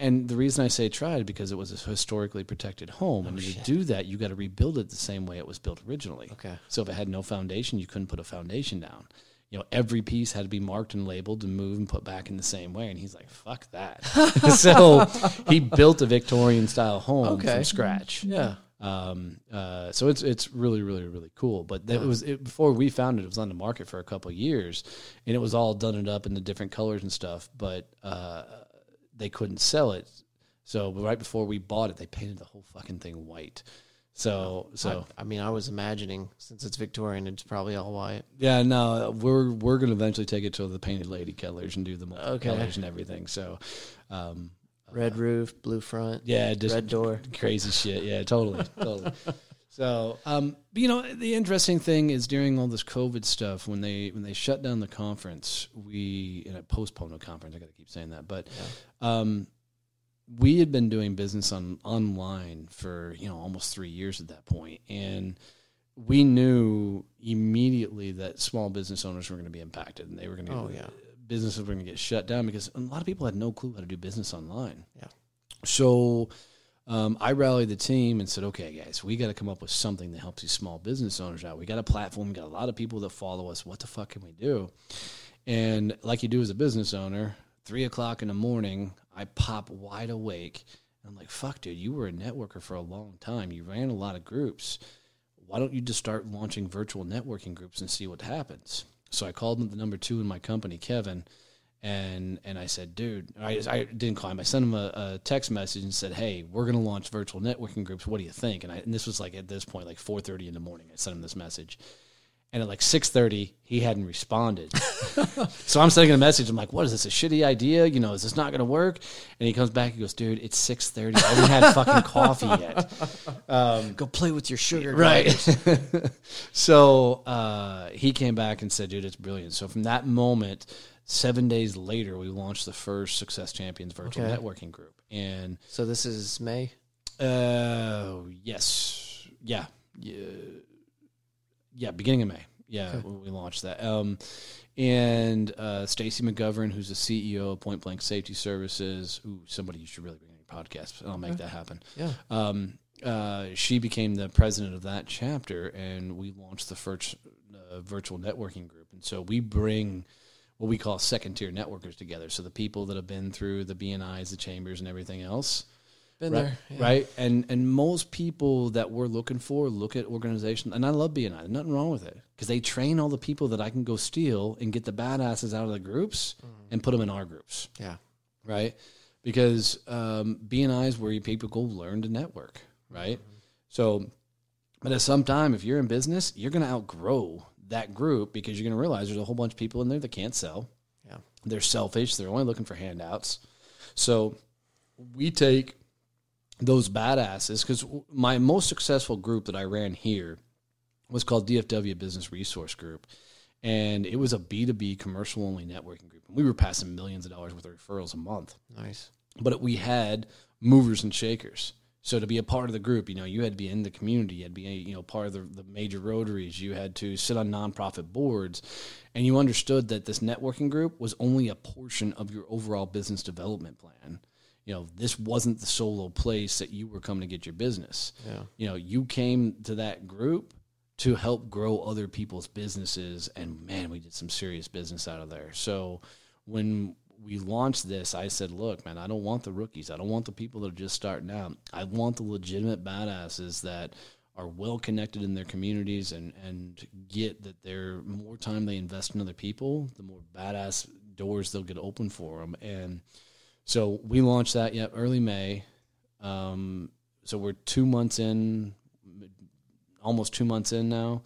And the reason I say tried because it was a historically protected home, and Oh, to shit. do that, you got to rebuild it the same way it was built originally. Okay, So if it had no foundation, you couldn't put a foundation down. You know, every piece had to be marked and labeled and moved and put back in the same way. And he's like, "Fuck that!" [laughs] [laughs] so he built a Victorian style home Okay. from scratch. yeah. Um, uh, so it's it's really really really cool. But that was it, before we found it. It was on the market for a couple of years, and it was all done it up in the different colors and stuff. But uh, they couldn't sell it. So right before we bought it, they painted the whole fucking thing white. So so I, I mean, I was imagining since it's Victorian, it's probably all white. yeah, no, we're we're gonna eventually take it to the painted lady colors and do the Okay. colors and everything. So, um, Red roof, blue front, yeah, just red door. crazy shit. Yeah, totally, totally. [laughs] So, um, but you know, the interesting thing is during all this COVID stuff, when they when they shut down the conference, we and I postponed the conference. I got to keep saying that, but um, we had been doing business on online for you know almost three years at that point, and we knew immediately that small business owners were going to be impacted, and they were going to Oh, yeah. businesses were going to get shut down because a lot of people had no clue how to do business online. Yeah. So um, I rallied the team and said, okay, guys, we got to come up with something that helps these small business owners out. We got a platform, we got a lot of people that follow us. What the fuck can we do? And like you do as a business owner, three o'clock in the morning, I pop wide awake. And I'm like, fuck, dude, you were a networker for a long time. You ran a lot of groups. Why don't you just start launching virtual networking groups and see what happens? So I called the number two in my company, Kevin, And and I said, dude, I, I didn't call him. I sent him a, a text message and said, hey, we're gonna launch virtual networking groups. What do you think? And I and this was like at this point, like four thirty in the morning. I sent him this message, and at like six thirty, he hadn't responded. [laughs] so I'm sending a message. I'm like, "What is this? A shitty idea? You know, is this not going to work?" And he comes back. He goes, "Dude, it's six thirty. I haven't had fucking [laughs] coffee yet." Go play with your sugar. [laughs] Right. so uh, he came back and said, "Dude, it's brilliant." So from that moment, seven days later, we launched the first Success Champions virtual Okay. networking group, and So this is May. uh, yes, yeah, yeah, yeah, beginning of May. Yeah, when we launched that. Um, and uh, Stacy McGovern, who's the CEO of Point Blank Safety Services, ooh, somebody you should really bring on your podcast. and I'll make that happen. Yeah. Um, uh, she became the president of that chapter, and we launched the first uh, virtual networking group. And so we bring what we call second tier networkers together. So the people that have been through the BNIs, the chambers, and everything else Been right, there. yeah. right? And and most people that we're looking for look at organizations, and I love BNI. There's nothing wrong with it because they train all the people that I can go steal and get the badasses out of the groups and put them in our groups, Yeah. right? Because um, BNI is where you people go learn to network, right? So, but at some time, if you're in business, you're going to outgrow that group because you're going to realize there's a whole bunch of people in there that can't sell. Yeah. They're selfish. They're only looking for handouts. So we take those badasses because my most successful group that I ran here was called DFW Business Resource Group. And it was a B2B commercial only networking group. And we were passing millions of dollars worth of referrals a month Nice. but we had movers and shakers. So to be a part of the group, you know, you had to be in the community, you had to be, you know, part of the, the major rotaries, you had to sit on nonprofit boards, and you understood that this networking group was only a portion of your overall business development plan. You know, this wasn't the solo place that you were coming to get your business. Yeah. You know, you came to that group to help grow other people's businesses, and man, we did some serious business out of there. So when we launched this, I said, look, man, I don't want the rookies. I don't want the people that are just starting out. I want the legitimate badasses that are well connected in their communities and, and get that they're more time they invest in other people, the more badass doors they'll get open for them. And so we launched that, yeah, early May. Um, so we're two months in, almost two months in now.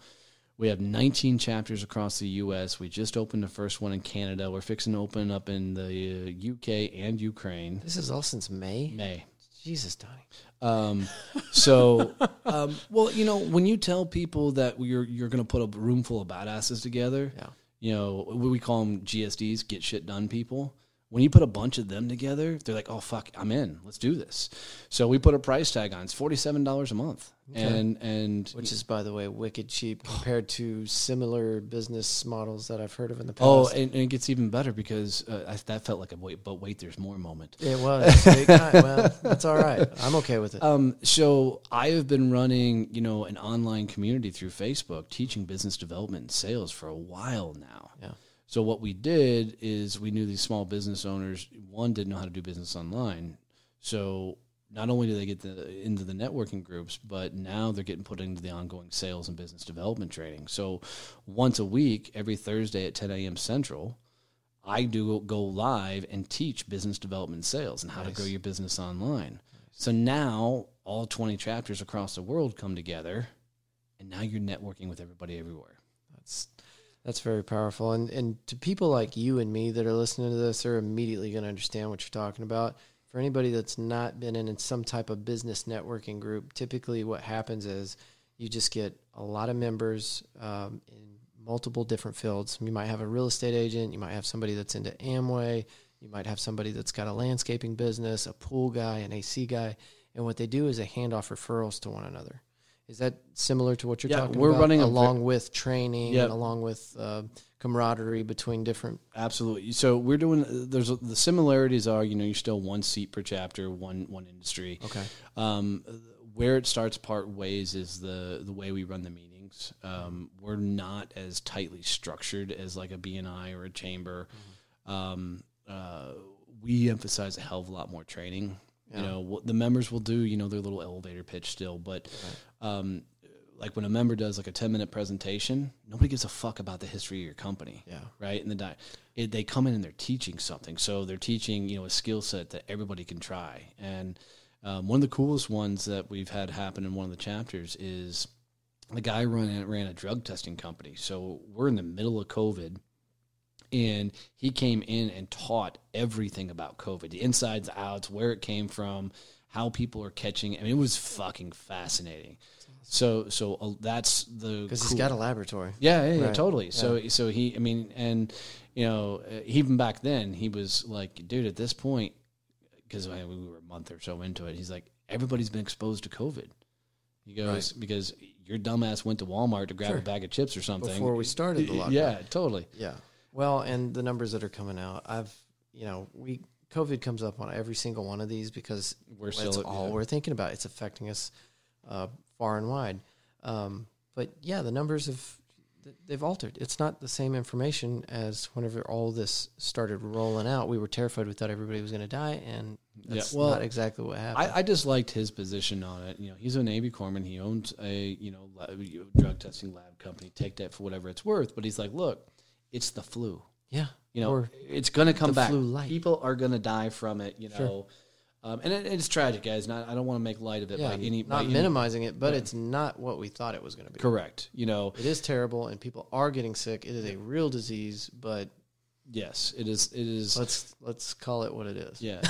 We have 19 chapters across the U.S. We just opened the first one in Canada. We're fixing to open up in the uh, U.K. and Ukraine. This is all since May. May. Jesus, Donnie. Um, so, [laughs] um, well, you know, when you tell people that you're you're going to put a room full of badasses together, Yeah. you know, we we call them GSDs, get shit done people. When you put a bunch of them together, they're like, "Oh fuck, I'm in. Let's do this." So we put a price tag on. It's forty seven dollars a month, and and Which is, by the way, wicked cheap [sighs] compared to similar business models that I've heard of in the past. oh, and, and it gets even better because uh, I, that felt like a wait, but wait, there's more moment. it was. [laughs] It kind- well, that's all right. I'm okay with it. Um, so I have been running, you know, an online community through Facebook, teaching business development and sales for a while now. Yeah. So what we did is we knew these small business owners one didn't know how to do business online. So not only do they get the, into the networking groups, but now they're getting put into the ongoing sales and business development training. So once a week, every Thursday at 10 a.m. Central, I do go live and teach business development sales and how to grow your business online. So now all 20 chapters across the world come together, and now you're networking with everybody everywhere. That's that's very powerful. And and to people like you and me that are listening to this, they're immediately going to understand what you're talking about. For anybody that's not been in some type of business networking group, typically what happens is you just get a lot of members um, in multiple different fields. You might have a real estate agent, you might have somebody that's into Amway, you might have somebody that's got a landscaping business, a pool guy, an AC guy, and what they do is they hand off referrals to one another. Is that similar to what you're talking about? Yeah, talking we're about? running along with training Yep. and along with uh, camaraderie between different. Absolutely. So we're doing. There's the similarities are you know you're still one seat per chapter, one one industry. Okay. Um, where it starts part ways is the the way we run the meetings. Um, we're not as tightly structured as like a BNI or a chamber. Um, uh, we emphasize a hell of a lot more training. You know what the members will do. You know their little elevator pitch still, but um, like when a member does like a 10 minute presentation, nobody gives a fuck about the history of your company. Yeah. Right. And the di- it, they come in and they're teaching something. So they're teaching, you know, a skill set that everybody can try. And um, one of the coolest ones that we've had happen in one of the chapters is the guy ran, ran a drug testing company. So we're in the middle of COVID and he came in and taught everything about COVID, the insides, the outs, where it came from, how people are catching. it. I mean, it was fucking fascinating. So, so uh, that's the Because he's cool- got a laboratory. yeah, yeah, yeah Right. totally. So, so he, I mean, and you know, uh, even back then, he was like, dude, at this point, because we were a month or so into it, he's like, everybody's been exposed to COVID. He goes because your dumbass went to Walmart to grab Sure. a bag of chips or something Before we started the [laughs] lockdown. Yeah, totally. Yeah. Well, and the numbers that are coming out, I've, you know, we COVID comes up on every single one of these because We're that's still- all yeah. we're thinking about. It's affecting us uh, far and wide. Um, but yeah, the numbers have they've altered. It's not the same information as whenever all this started rolling out. We were terrified we thought everybody was going to die, and Yeah, that's well, not exactly what happened. I, I just liked his position on it. You know, he's a Navy corpsman. He owns a you know lab, drug testing lab company. Take that for whatever it's worth. But he's like, look, it's the flu. yeah, You know, Or it's going to come back. People are going to die from it. You know, um, and it, it's tragic, guys. Not I don't want to make light of it yeah, by any by not any- minimizing it, but it's not what we thought it was going to be. Correct. You know, It is terrible, and people are getting sick. It is a real disease, but yes, it is. It is. let's let's call it what it is. Yeah.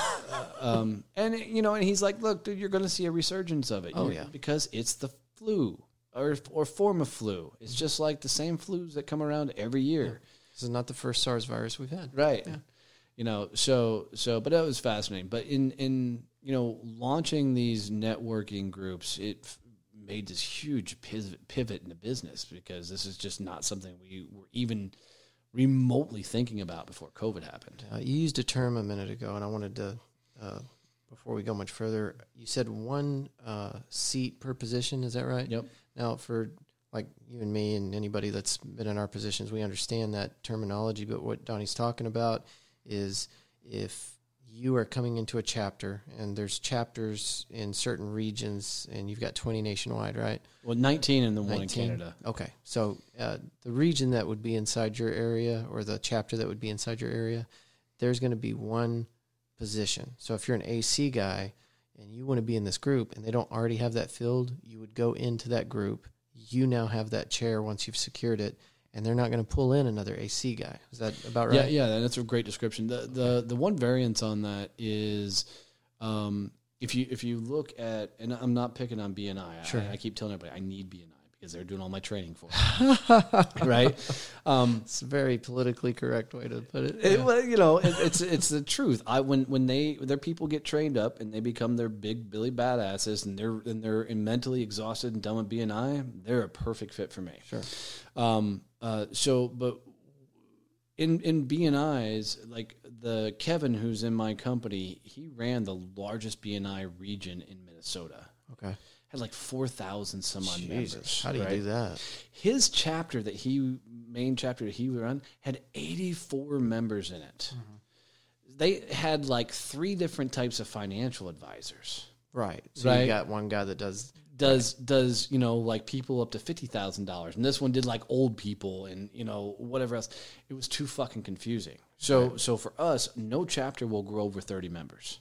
um, and you know, and he's like, "Look, dude, you're going to see a resurgence of it. Oh, yeah. because it's the flu or or form of flu. It's just like the same flus that come around every year, This is not the first SARS virus we've had. right? You know, so so, but that was fascinating. But in in you know, launching these networking groups, it f- made this huge pivot pivot in the business because this is just not something we were even remotely thinking about before COVID happened. Uh, you used a term a minute ago, and I wanted to, uh, before we go much further, you said one uh, seat per position. Is that right? Yep. Now, for like you and me and anybody that's been in our positions, we understand that terminology. But what Donnie's talking about is if you are coming into a chapter, and there's chapters in certain regions, and you've got 20 nationwide, right? Well, 19 and the one in Canada. Okay, so uh, the region that would be inside your area, or the chapter that would be inside your area, there's going to be one position. So if you're an AC guy and you want to be in this group, and they don't already have that filled, you would go into that group. You now have that chair once you've secured it, and they're not going to pull in another AC guy. Is that about right? Yeah, yeah, that's a great description. The the the one variance on that is um, if you if you look at and I'm not picking on BNI. Sure. I, I keep telling everybody I need BNI because they're doing all my training for [laughs] me. right? Um, It's a very politically correct way to put it. it- Yeah. well, you know, it, it's it's the truth. I when when they their people get trained up and they become their big Billy badasses and they're and they're mentally exhausted and done with BNI, they're a perfect fit for me. Sure. Um, uh, so, but in in BNI's, like the Kevin who's in my company, he ran the largest BNI region in Minnesota. Okay. Had like four thousand some odd members. How do you right? do that? His chapter that he main chapter that he run had eighty four members in it. Mm-hmm. They had like three different types of financial advisors. Right. So Right. you got one guy that does does does you know like people up to fifty thousand dollars, and this one did like old people and you know whatever else. It was too fucking confusing. So so for us, no chapter will grow over thirty members,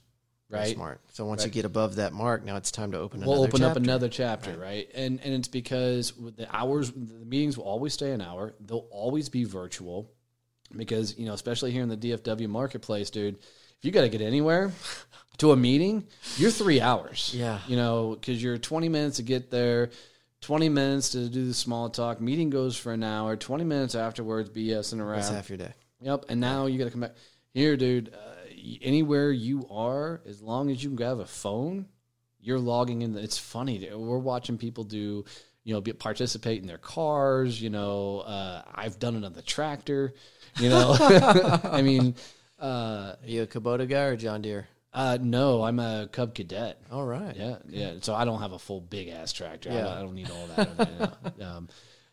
Very right? Smart. So once you get above that mark, now it's time to open We'll another open up another chapter, right? And and it's because the hours, the meetings will always stay an hour. They'll always be virtual, because you know, especially here in the DFW marketplace, dude. If you got to get anywhere to a meeting, you're three hours. Yeah. you know, because you're 20 minutes to get there, 20 minutes to do the small talk. Meeting goes for an hour. 20 minutes afterwards, BSing around. That's half your day. Yep. And now you got to come back here, dude. Uh, anywhere you are, as long as you have a phone, you're logging in. It's funny. We're watching people do, you know, be, participate in their cars. You know, uh, I've done it on the tractor. You know, [laughs] I mean, uh, Are you a Kubota guy or John Deere? uh, no, I'm a Cub Cadet. All right. Yeah, yeah. So I don't have a full big ass tractor. I, Yeah. don't, I don't need all that. [laughs] know.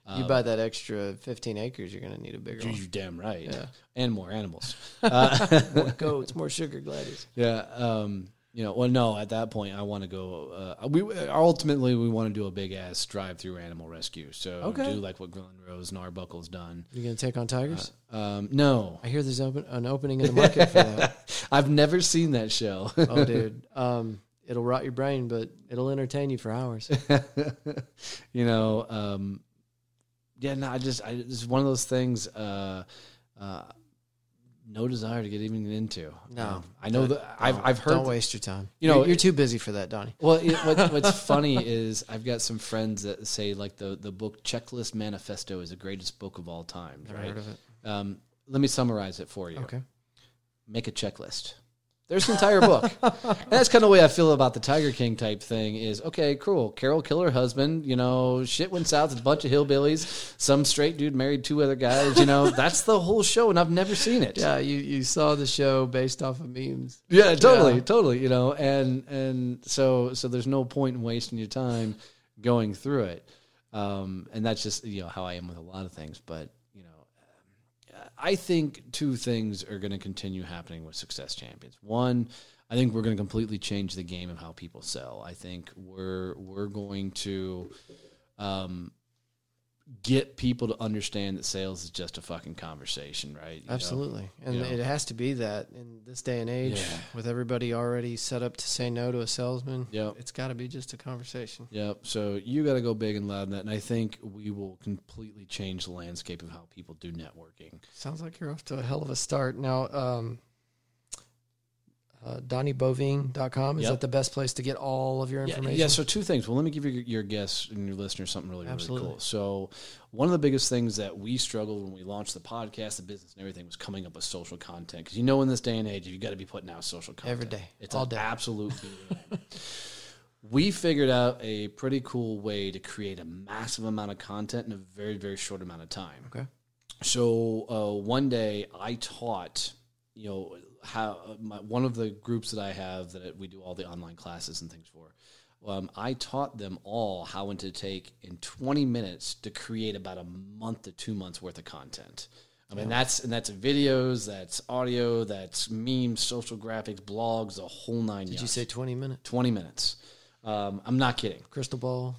Um, You buy that extra 15 acres, you're going to need a bigger one. you're damn right. Yeah. And more animals. [laughs] more goats, more [laughs] sugar gliders. Yeah. Um, You know, well, no. At that point, I want to go. Uh, we ultimately we want to do a big ass drive through animal rescue. So Okay. do like what Glen Rose and Arbuckle's done. You gonna take on tigers? Um, no, I hear there's open, an opening in the market for that. [laughs] I've never seen that show. Oh, dude. Um, it'll rot your brain, but it'll entertain you for hours. you know, um, yeah, no, I just, I, it's one of those things. Uh, uh, no desire to get even into. No. Um, I know that I've, I've heard. Don't waste your time. You know, you're, you're too busy for that, Donnie. Well, it, what, [laughs] what's funny is I've got some friends that say like the the book Checklist Manifesto is the greatest book of all time. Never right? heard of it. Um, let me summarize it for you. Okay. Make a checklist. There's an entire book. [laughs] and that's kind of the way I feel about the Tiger King type thing is okay, cool. Carol killed her husband, you know, shit went south, it's a bunch of hillbillies, some straight dude married two other guys, you know, [laughs] that's the whole show and I've never seen it. Yeah, you, you saw the show based off of memes. Yeah, totally, Yeah. totally. You know, and and so so there's no point in wasting your time going through it. Um, and that's just you know how I am with a lot of things. But I think two things are going to continue happening with Success Champions. One, I think we're going to completely change the game of how people sell. I think we're we're going to. Um, Get people to understand that sales is just a fucking conversation, right? You know? Absolutely. And You know. it has to be that in this day and age, Yeah. with everybody already set up to say no to a salesman. Yep. It's got to be just a conversation. Yep. So you got to go big and loud in that, and I think we will completely change the landscape of how people do networking. Sounds like you're off to a hell of a start. Now, um, uh, DonnieBoivin.com, is Yep. that the best place to get all of your information? yeah. So two things. Well, let me give your, your guests and your listeners something really, really cool. So one of the biggest things that we struggled when we launched the podcast, the business, and everything was coming up with social content. Because you know, in this day and age, you've got to be putting out social content Every day, It's all day. absolute. [laughs] we figured out a pretty cool way to create a massive amount of content in a very, very short amount of time. Okay. So uh, one day I taught, you know, how my, one of the groups that I have that we do all the online classes and things for. Um, I taught them all how to take in 20 minutes to create about a month to two months worth of content. I mean, that's and that's videos, that's audio, that's memes, social graphics, blogs, the whole nine. Did you say 20 minutes? 20 minutes? Um, I'm not kidding. Crystal ball,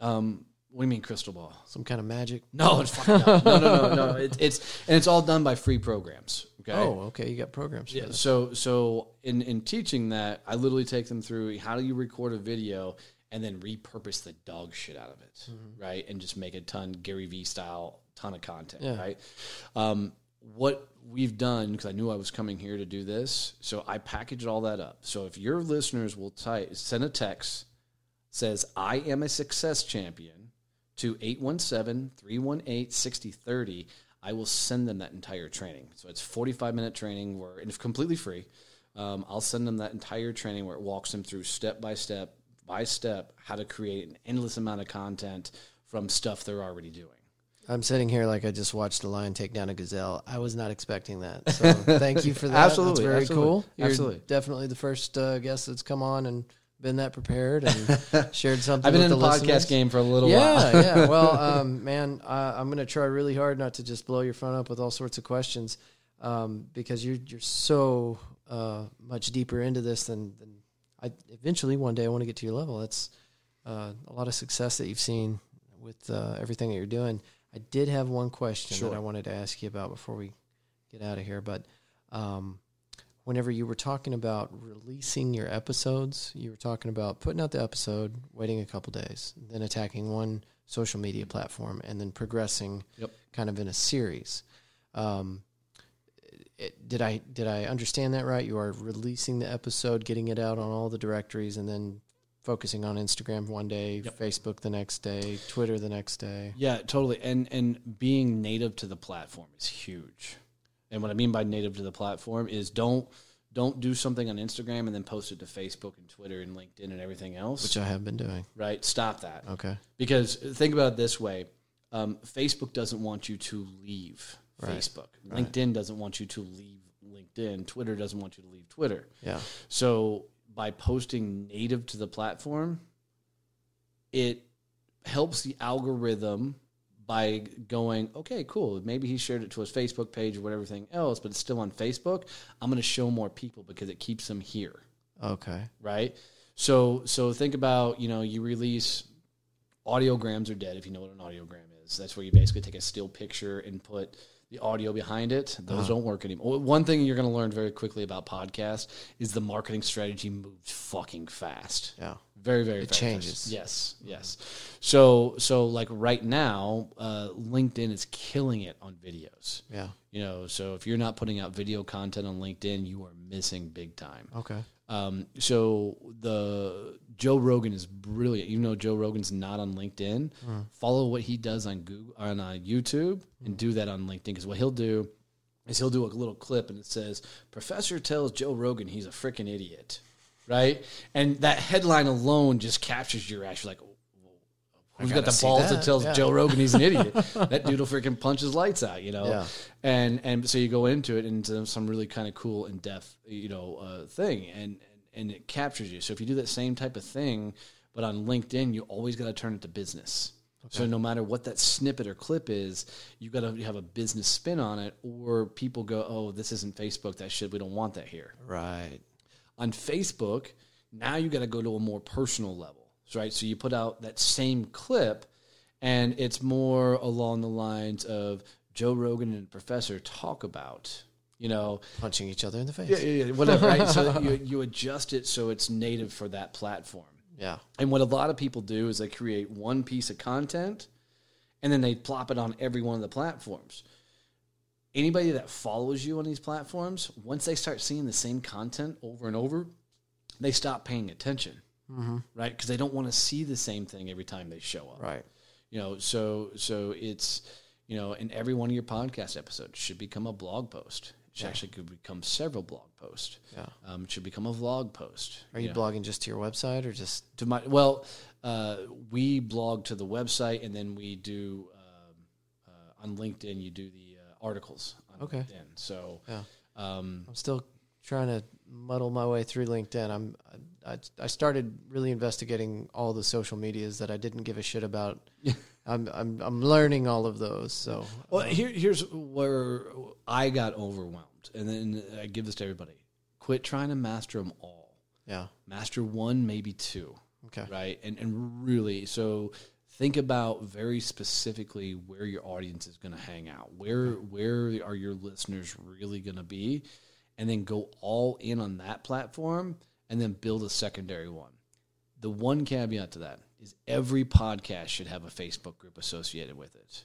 Um, what do you mean crystal ball? some kind of magic? No, it's fucking no, no, no, no. no. It, it's and it's all done by free programs. Okay. Oh, okay. You got programs. Yeah, so so in in teaching that, I literally take them through how do you record a video and then repurpose the dog shit out of it, right? And just make a ton Gary Vee style ton of content, Yeah. right? Um, what we've done because I knew I was coming here to do this, so I packaged all that up. So if your listeners will type send a text says I am a success champion to 817-318-6030, I will send them that entire training. So it's 45 minute training where and it's completely free. Um, I'll send them that entire training where it walks them through step by step by step how to create an endless amount of content from stuff they're already doing. I'm sitting here like I just watched a lion take down a gazelle. I was not expecting that. So [laughs] thank you for that. Absolutely, That's very absolutely, cool. You're absolutely. definitely the first uh, guest that's come on and been that prepared and [laughs] shared something I've been in the, podcast listeners. game for a little yeah, while. yeah. Yeah. [laughs] Well, um, man, I, I'm going to try really hard not to just blow your phone up with all sorts of questions um, because you're you're so uh, much deeper into this than, than I. Eventually, one day, I want to get to your level. That's uh, a lot of success that you've seen with uh, everything that you're doing. I did have one question Sure. that I wanted to ask you about before we get out of here, but. Um, whenever you were talking about releasing your episodes, you were talking about putting out the episode, waiting a couple days, then attacking one social media platform, and then progressing Yep. kind of in a series. Um, it, did I did I understand that right? You are releasing the episode, getting it out on all the directories, and then focusing on Instagram one day, Yep. Facebook the next day, Twitter the next day. Yeah, totally. And and being native to the platform is huge. And what I mean by native to the platform is don't don't do something on Instagram and then post it to Facebook and Twitter and LinkedIn and everything else. Which I have been doing. right? Stop that. Okay. Because think about it this way: um, Facebook doesn't want you to leave Right. Facebook. Right. LinkedIn doesn't want you to leave LinkedIn. Twitter doesn't want you to leave Twitter. Yeah. So by posting native to the platform, it helps the algorithm by going, okay, cool. Maybe he shared it to his Facebook page or whatever thing else, but it's still on Facebook. I'm going to show more people because it keeps them here. Okay. right? So so think about you know you release audiograms are dead if you know what an audiogram is. That's where you basically take a still picture and put the audio behind it. Those don't work anymore. One thing you're going to learn very quickly about podcasts is the marketing strategy moves fucking fast. Yeah. Very, very It fast. changes. Yes, yes. So, so like right now, uh, LinkedIn is killing it on videos. Yeah. You know, so if you're not putting out video content on LinkedIn, you are missing big time. Okay. Um, so the Joe Rogan is brilliant. Even though Joe Rogan's not on LinkedIn, follow what he does on Google on uh, YouTube and do that on LinkedIn. Because what he'll do is he'll do a little clip and it says, "Professor tells Joe Rogan he's a freaking idiot," right? And that headline alone just captures your ass. You're like. Who's got the balls that, that tells yeah. Joe Rogan he's an [laughs] idiot? that dude will freaking punch his lights out, you know. Yeah. And and so you go into it into some really kind of cool in depth, you know, uh, thing, and and it captures you. So if you do that same type of thing, but on LinkedIn, you always got to turn it to business. So no matter what that snippet or clip is, you got to have a business spin on it, or people go, "Oh, this isn't Facebook. That shit. We don't want that here." Right. on Facebook, now you got to go to a more personal level, right? So you put out that same clip, and it's more along the lines of Joe Rogan and Professor talk about, you know, Punching each other in the face. yeah, yeah, yeah, whatever, right? So [laughs] you, you adjust it so it's native for that platform. Yeah. And what a lot of people do is they create one piece of content and then they plop it on every one of the platforms. Anybody that follows you on these platforms, once they start seeing the same content over and over, they stop paying attention, right? Because they don't want to see the same thing every time they show up, Right. You know, so so it's you know, and every one of your podcast episodes should become a blog post. It should actually could become several blog posts. Yeah. Um, it should become a vlog post. Are you know blogging just to your website or just to my well uh, we blog to the website and then we do um, uh, on linkedin you do the uh, articles on Okay. linkedin so Yeah. um, I'm still trying to muddle my way through LinkedIn. I'm I, I started really investigating all the social medias that I didn't give a shit about. I'm I'm I'm learning all of those. So well um, here, here's where i got overwhelmed and then i give this to everybody quit trying to master them all yeah. master one maybe two Okay. right and and really so think about very specifically where your audience is going to hang out where where are your listeners really going to be and then go all in on that platform and then build a secondary one the one caveat to that is every podcast should have a facebook group associated with it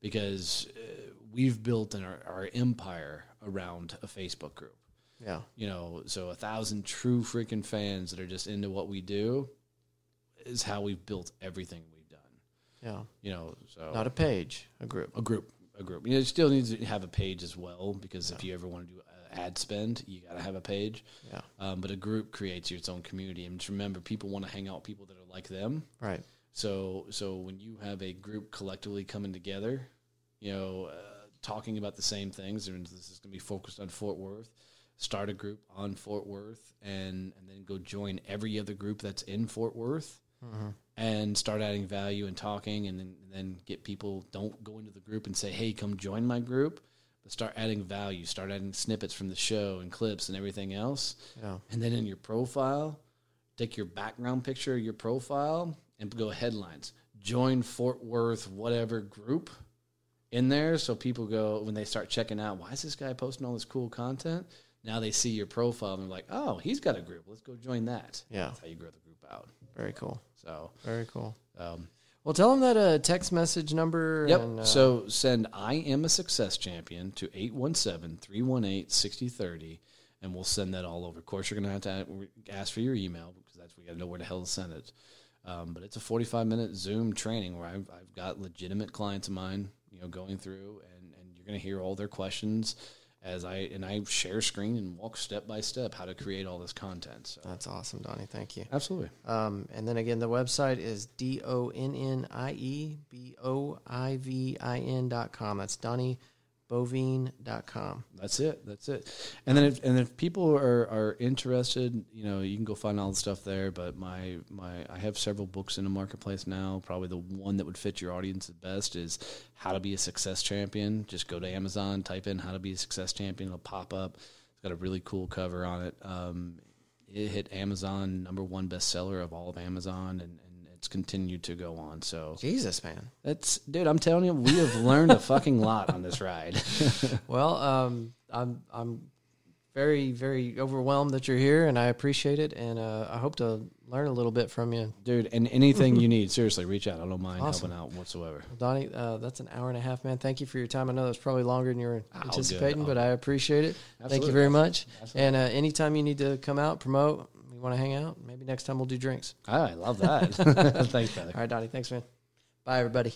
because uh, we've built an, our, our empire around a facebook group Yeah. you know, so a thousand true freaking fans that are just into what we do is how we've built everything we've done. Yeah. You know, so Not a page, a group. a group, a group. You know, it still needs to have a page as well because if you ever want to do ad spend, you got to have a page. Yeah. Um, but a group creates its own community, and just remember, people want to hang out with people that are like them. Right. So, so when you have a group collectively coming together, you know, uh, talking about the same things, and this is going to be focused on Fort Worth. Start a group on Fort Worth, and and then go join every other group that's in Fort Worth, and start adding value and talking, and then and then get people. Don't go into the group and say, "Hey, come join my group," but start adding value. Start adding snippets from the show and clips and everything else. Yeah. And then in your profile, take your background picture your profile and go headlines. Join Fort Worth whatever group in there so people go when they start checking out, why is this guy posting all this cool content? Now they see your profile and they're like, "Oh, he's got a group. Let's go join that." Yeah. That's how you grow the group out. Very cool. So, Very cool. um, Well, tell them that uh, text message number. Yep. And, uh, so send I am a success champion to 817-318-6030 and we'll send that all over. Of course, you're going to have to ask for your email because that's we got to know where the hell to send it. Um, but it's a 45 minute Zoom training where I've, I've got legitimate clients of mine, you know, going through and, and you're going to hear all their questions as I, and I share screen and walk step by step how to create all this content. So that's awesome, Donnie. Thank you. absolutely. Um, and then again, the website is D O N N I E B O I V I N dot com. That's DonnieBoivin dot com. That's it. That's it. And then if and if people are, are interested, you know, you can go find all the stuff there. But my my I have several books in the marketplace now. Probably the one that would fit your audience the best is How to Be a Success Champion. Just go to Amazon, type in How to Be a Success Champion, it'll pop up. It's got a really cool cover on it. Um, it hit Amazon number one bestseller of all of Amazon, and it's continued to go on. So Jesus, man. that's dude, I'm telling you, we have learned a fucking lot on this ride. [laughs] Well, um, I'm I'm very very overwhelmed that you're here, and I appreciate it, and uh, I hope to learn a little bit from you, dude. And anything you need, seriously, reach out. I don't mind Awesome. helping out whatsoever. Donnie. Uh, that's an hour and a half, man. Thank you for your time. I know that's probably longer than you were Oh, anticipating, Oh. but I appreciate it. Thank you very much. Absolutely. And uh, anytime you need to come out, promote, want to hang out, maybe next time we'll do drinks. Ah, I love that. [laughs] Thanks, brother. All right, Donnie. Thanks, man. Bye, everybody.